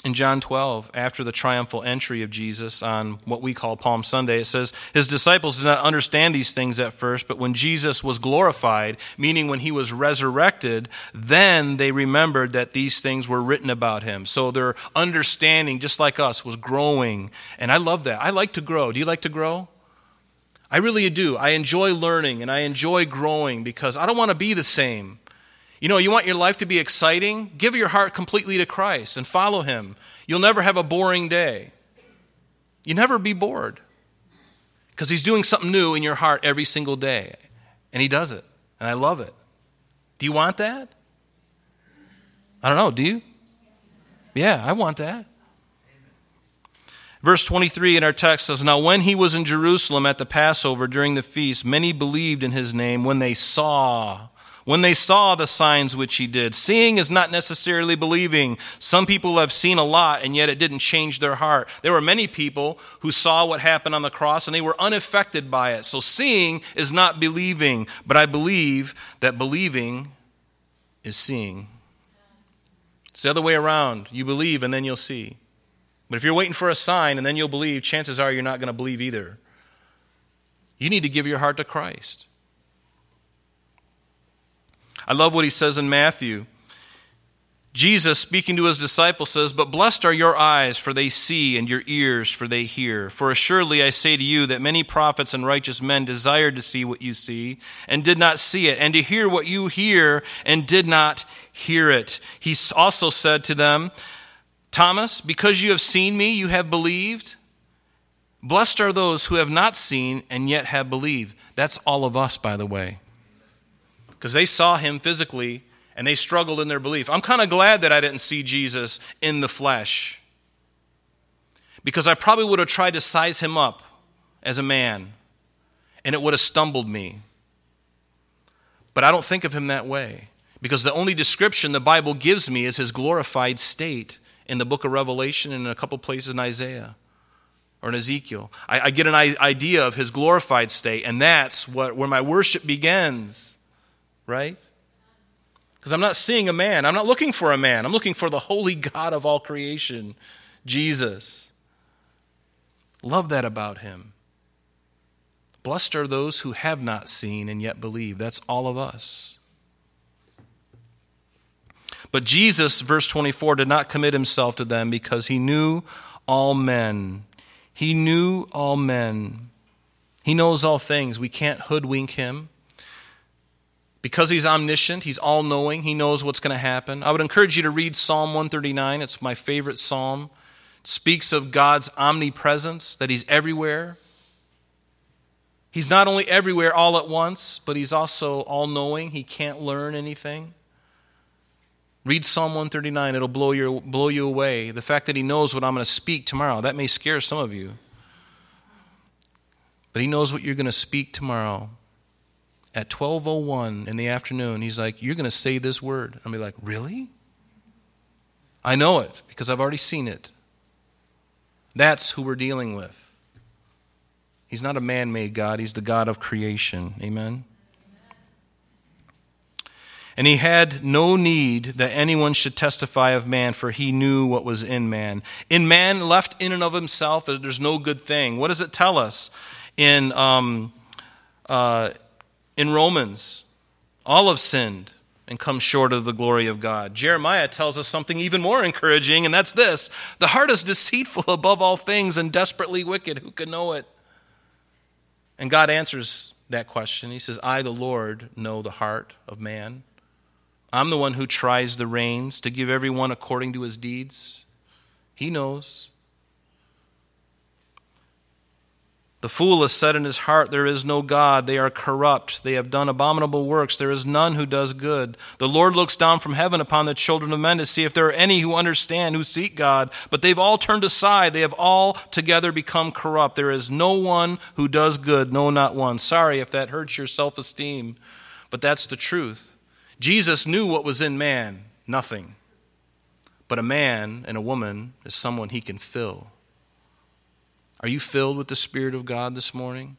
In John 12, after the triumphal entry of Jesus on what we call Palm Sunday, it says, His disciples did not understand these things at first, but when Jesus was glorified, meaning when he was resurrected, then they remembered that these things were written about him. So their understanding, just like us, was growing. And I love that. I like to grow. Do you like to grow? I really do. I enjoy learning and I enjoy growing because I don't want to be the same. You know, you want your life to be exciting? Give your heart completely to Christ and follow Him. You'll never have a boring day. You never be bored because He's doing something new in your heart every single day. And He does it. And I love it. Do you want that? I don't know. Do you? Yeah, I want that. Verse 23 in our text says Now, when he was in Jerusalem at the Passover during the feast, many believed in his name when they saw when they saw the signs which he did. Seeing is not necessarily believing. Some people have seen a lot and yet it didn't change their heart. There were many people who saw what happened on the cross and they were unaffected by it. So seeing is not believing, but I believe that believing is seeing. It's the other way around. You believe and then you'll see. But if you're waiting for a sign and then you'll believe, chances are you're not going to believe either. You need to give your heart to Christ. I love what he says in Matthew. Jesus, speaking to his disciples, says, But blessed are your eyes, for they see, and your ears, for they hear. For assuredly I say to you that many prophets and righteous men desired to see what you see, and did not see it, and to hear what you hear, and did not hear it. He also said to them, Thomas, because you have seen me, you have believed. Blessed are those who have not seen and yet have believed. That's all of us, by the way because they saw him physically and they struggled in their belief. I'm kind of glad that I didn't see Jesus in the flesh because I probably would have tried to size him up as a man and it would have stumbled me. But I don't think of him that way because the only description the Bible gives me is his glorified state in the book of Revelation and in a couple places in Isaiah or in Ezekiel. I, I get an idea of his glorified state, and that's what, where my worship begins right? Because I'm not seeing a man. I'm not looking for a man. I'm looking for the holy God of all creation, Jesus. Love that about him. Blessed are those who have not seen and yet believe. That's all of us. But Jesus, verse 24, did not commit himself to them because he knew all men. He knew all men. He knows all things. We can't hoodwink him. Because he's omniscient, he's all knowing, he knows what's going to happen. I would encourage you to read Psalm 139. It's my favorite psalm. It speaks of God's omnipresence, that he's everywhere. He's not only everywhere all at once, but he's also all knowing. He can't learn anything. Read Psalm 139, it'll blow, your, blow you away. The fact that he knows what I'm going to speak tomorrow, that may scare some of you. But he knows what you're going to speak tomorrow at 12:01 in the afternoon, he's like, "You're going to say this word." I'll be like, "Really?" I know it because I've already seen it. That's who we're dealing with. He's not a man-made God, he's the God of creation. Amen. And he had no need that anyone should testify of man, for he knew what was in man. In man, left in and of himself, there's no good thing. What does it tell us in um, uh, in Romans, all have sinned and come short of the glory of God. Jeremiah tells us something even more encouraging, and that's this The heart is deceitful [laughs] above all things and desperately wicked. Who can know it? And God answers that question. He says, I, the Lord, know the heart of man. I'm the one who tries the reins to give everyone according to his deeds. He knows. The fool has said in his heart, There is no God. They are corrupt. They have done abominable works. There is none who does good. The Lord looks down from heaven upon the children of men to see if there are any who understand, who seek God. But they've all turned aside. They have all together become corrupt. There is no one who does good, no, not one. Sorry if that hurts your self esteem, but that's the truth. Jesus knew what was in man nothing. But a man and a woman is someone he can fill. Are you filled with the Spirit of God this morning?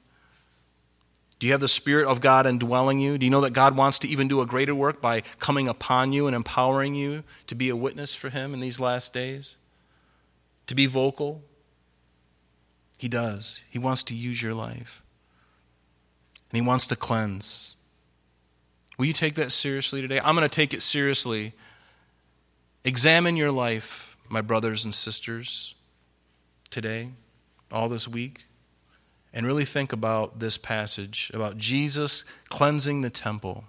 Do you have the Spirit of God indwelling you? Do you know that God wants to even do a greater work by coming upon you and empowering you to be a witness for Him in these last days? To be vocal? He does. He wants to use your life. And He wants to cleanse. Will you take that seriously today? I'm going to take it seriously. Examine your life, my brothers and sisters, today all this week and really think about this passage about Jesus cleansing the temple.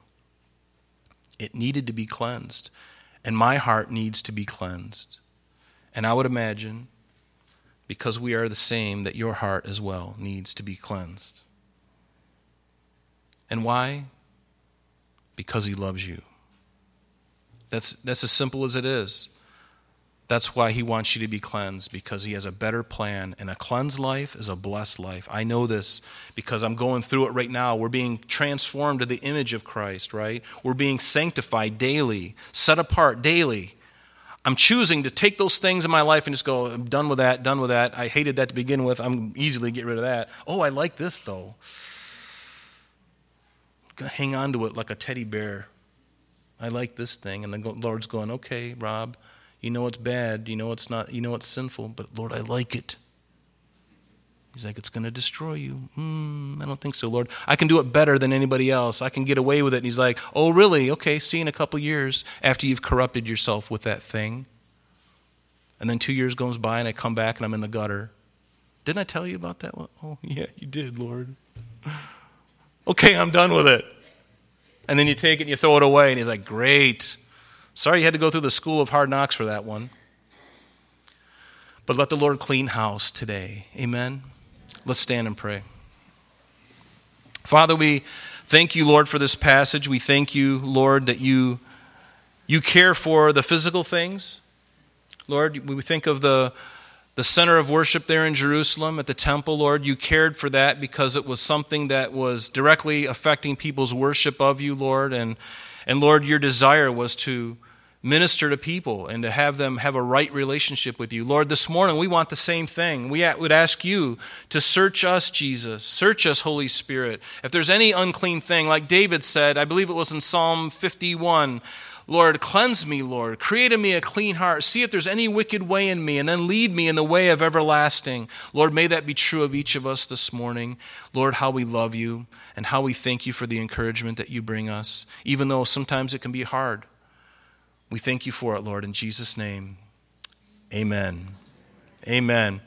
It needed to be cleansed, and my heart needs to be cleansed. And I would imagine, because we are the same, that your heart as well needs to be cleansed. And why? Because He loves you. That's, that's as simple as it is. That's why he wants you to be cleansed, because he has a better plan. And a cleansed life is a blessed life. I know this because I'm going through it right now. We're being transformed to the image of Christ, right? We're being sanctified daily, set apart daily. I'm choosing to take those things in my life and just go, I'm done with that, done with that. I hated that to begin with. I'm easily get rid of that. Oh, I like this though. I'm going to hang on to it like a teddy bear. I like this thing. And the Lord's going, okay, Rob you know it's bad. You know it's not. You know it's sinful. But Lord, I like it. He's like, it's going to destroy you. Mm, I don't think so, Lord. I can do it better than anybody else. I can get away with it. And he's like, oh, really? Okay, see in a couple years after you've corrupted yourself with that thing. And then two years goes by and I come back and I'm in the gutter. Didn't I tell you about that one? Oh, [laughs] yeah, you did, Lord. [laughs] okay, I'm done with it. And then you take it and you throw it away. And he's like, great. Sorry you had to go through the school of hard knocks for that one. But let the Lord clean house today. Amen. Let's stand and pray. Father, we thank you, Lord, for this passage. We thank you, Lord, that you, you care for the physical things. Lord, we think of the, the center of worship there in Jerusalem at the temple, Lord. You cared for that because it was something that was directly affecting people's worship of you, Lord. And, and Lord, your desire was to minister to people and to have them have a right relationship with you. Lord, this morning we want the same thing. We would ask you to search us, Jesus. Search us, Holy Spirit. If there's any unclean thing, like David said, I believe it was in Psalm 51. Lord, cleanse me, Lord. Create in me a clean heart. See if there's any wicked way in me, and then lead me in the way of everlasting. Lord, may that be true of each of us this morning. Lord, how we love you and how we thank you for the encouragement that you bring us, even though sometimes it can be hard. We thank you for it, Lord, in Jesus' name. Amen. Amen.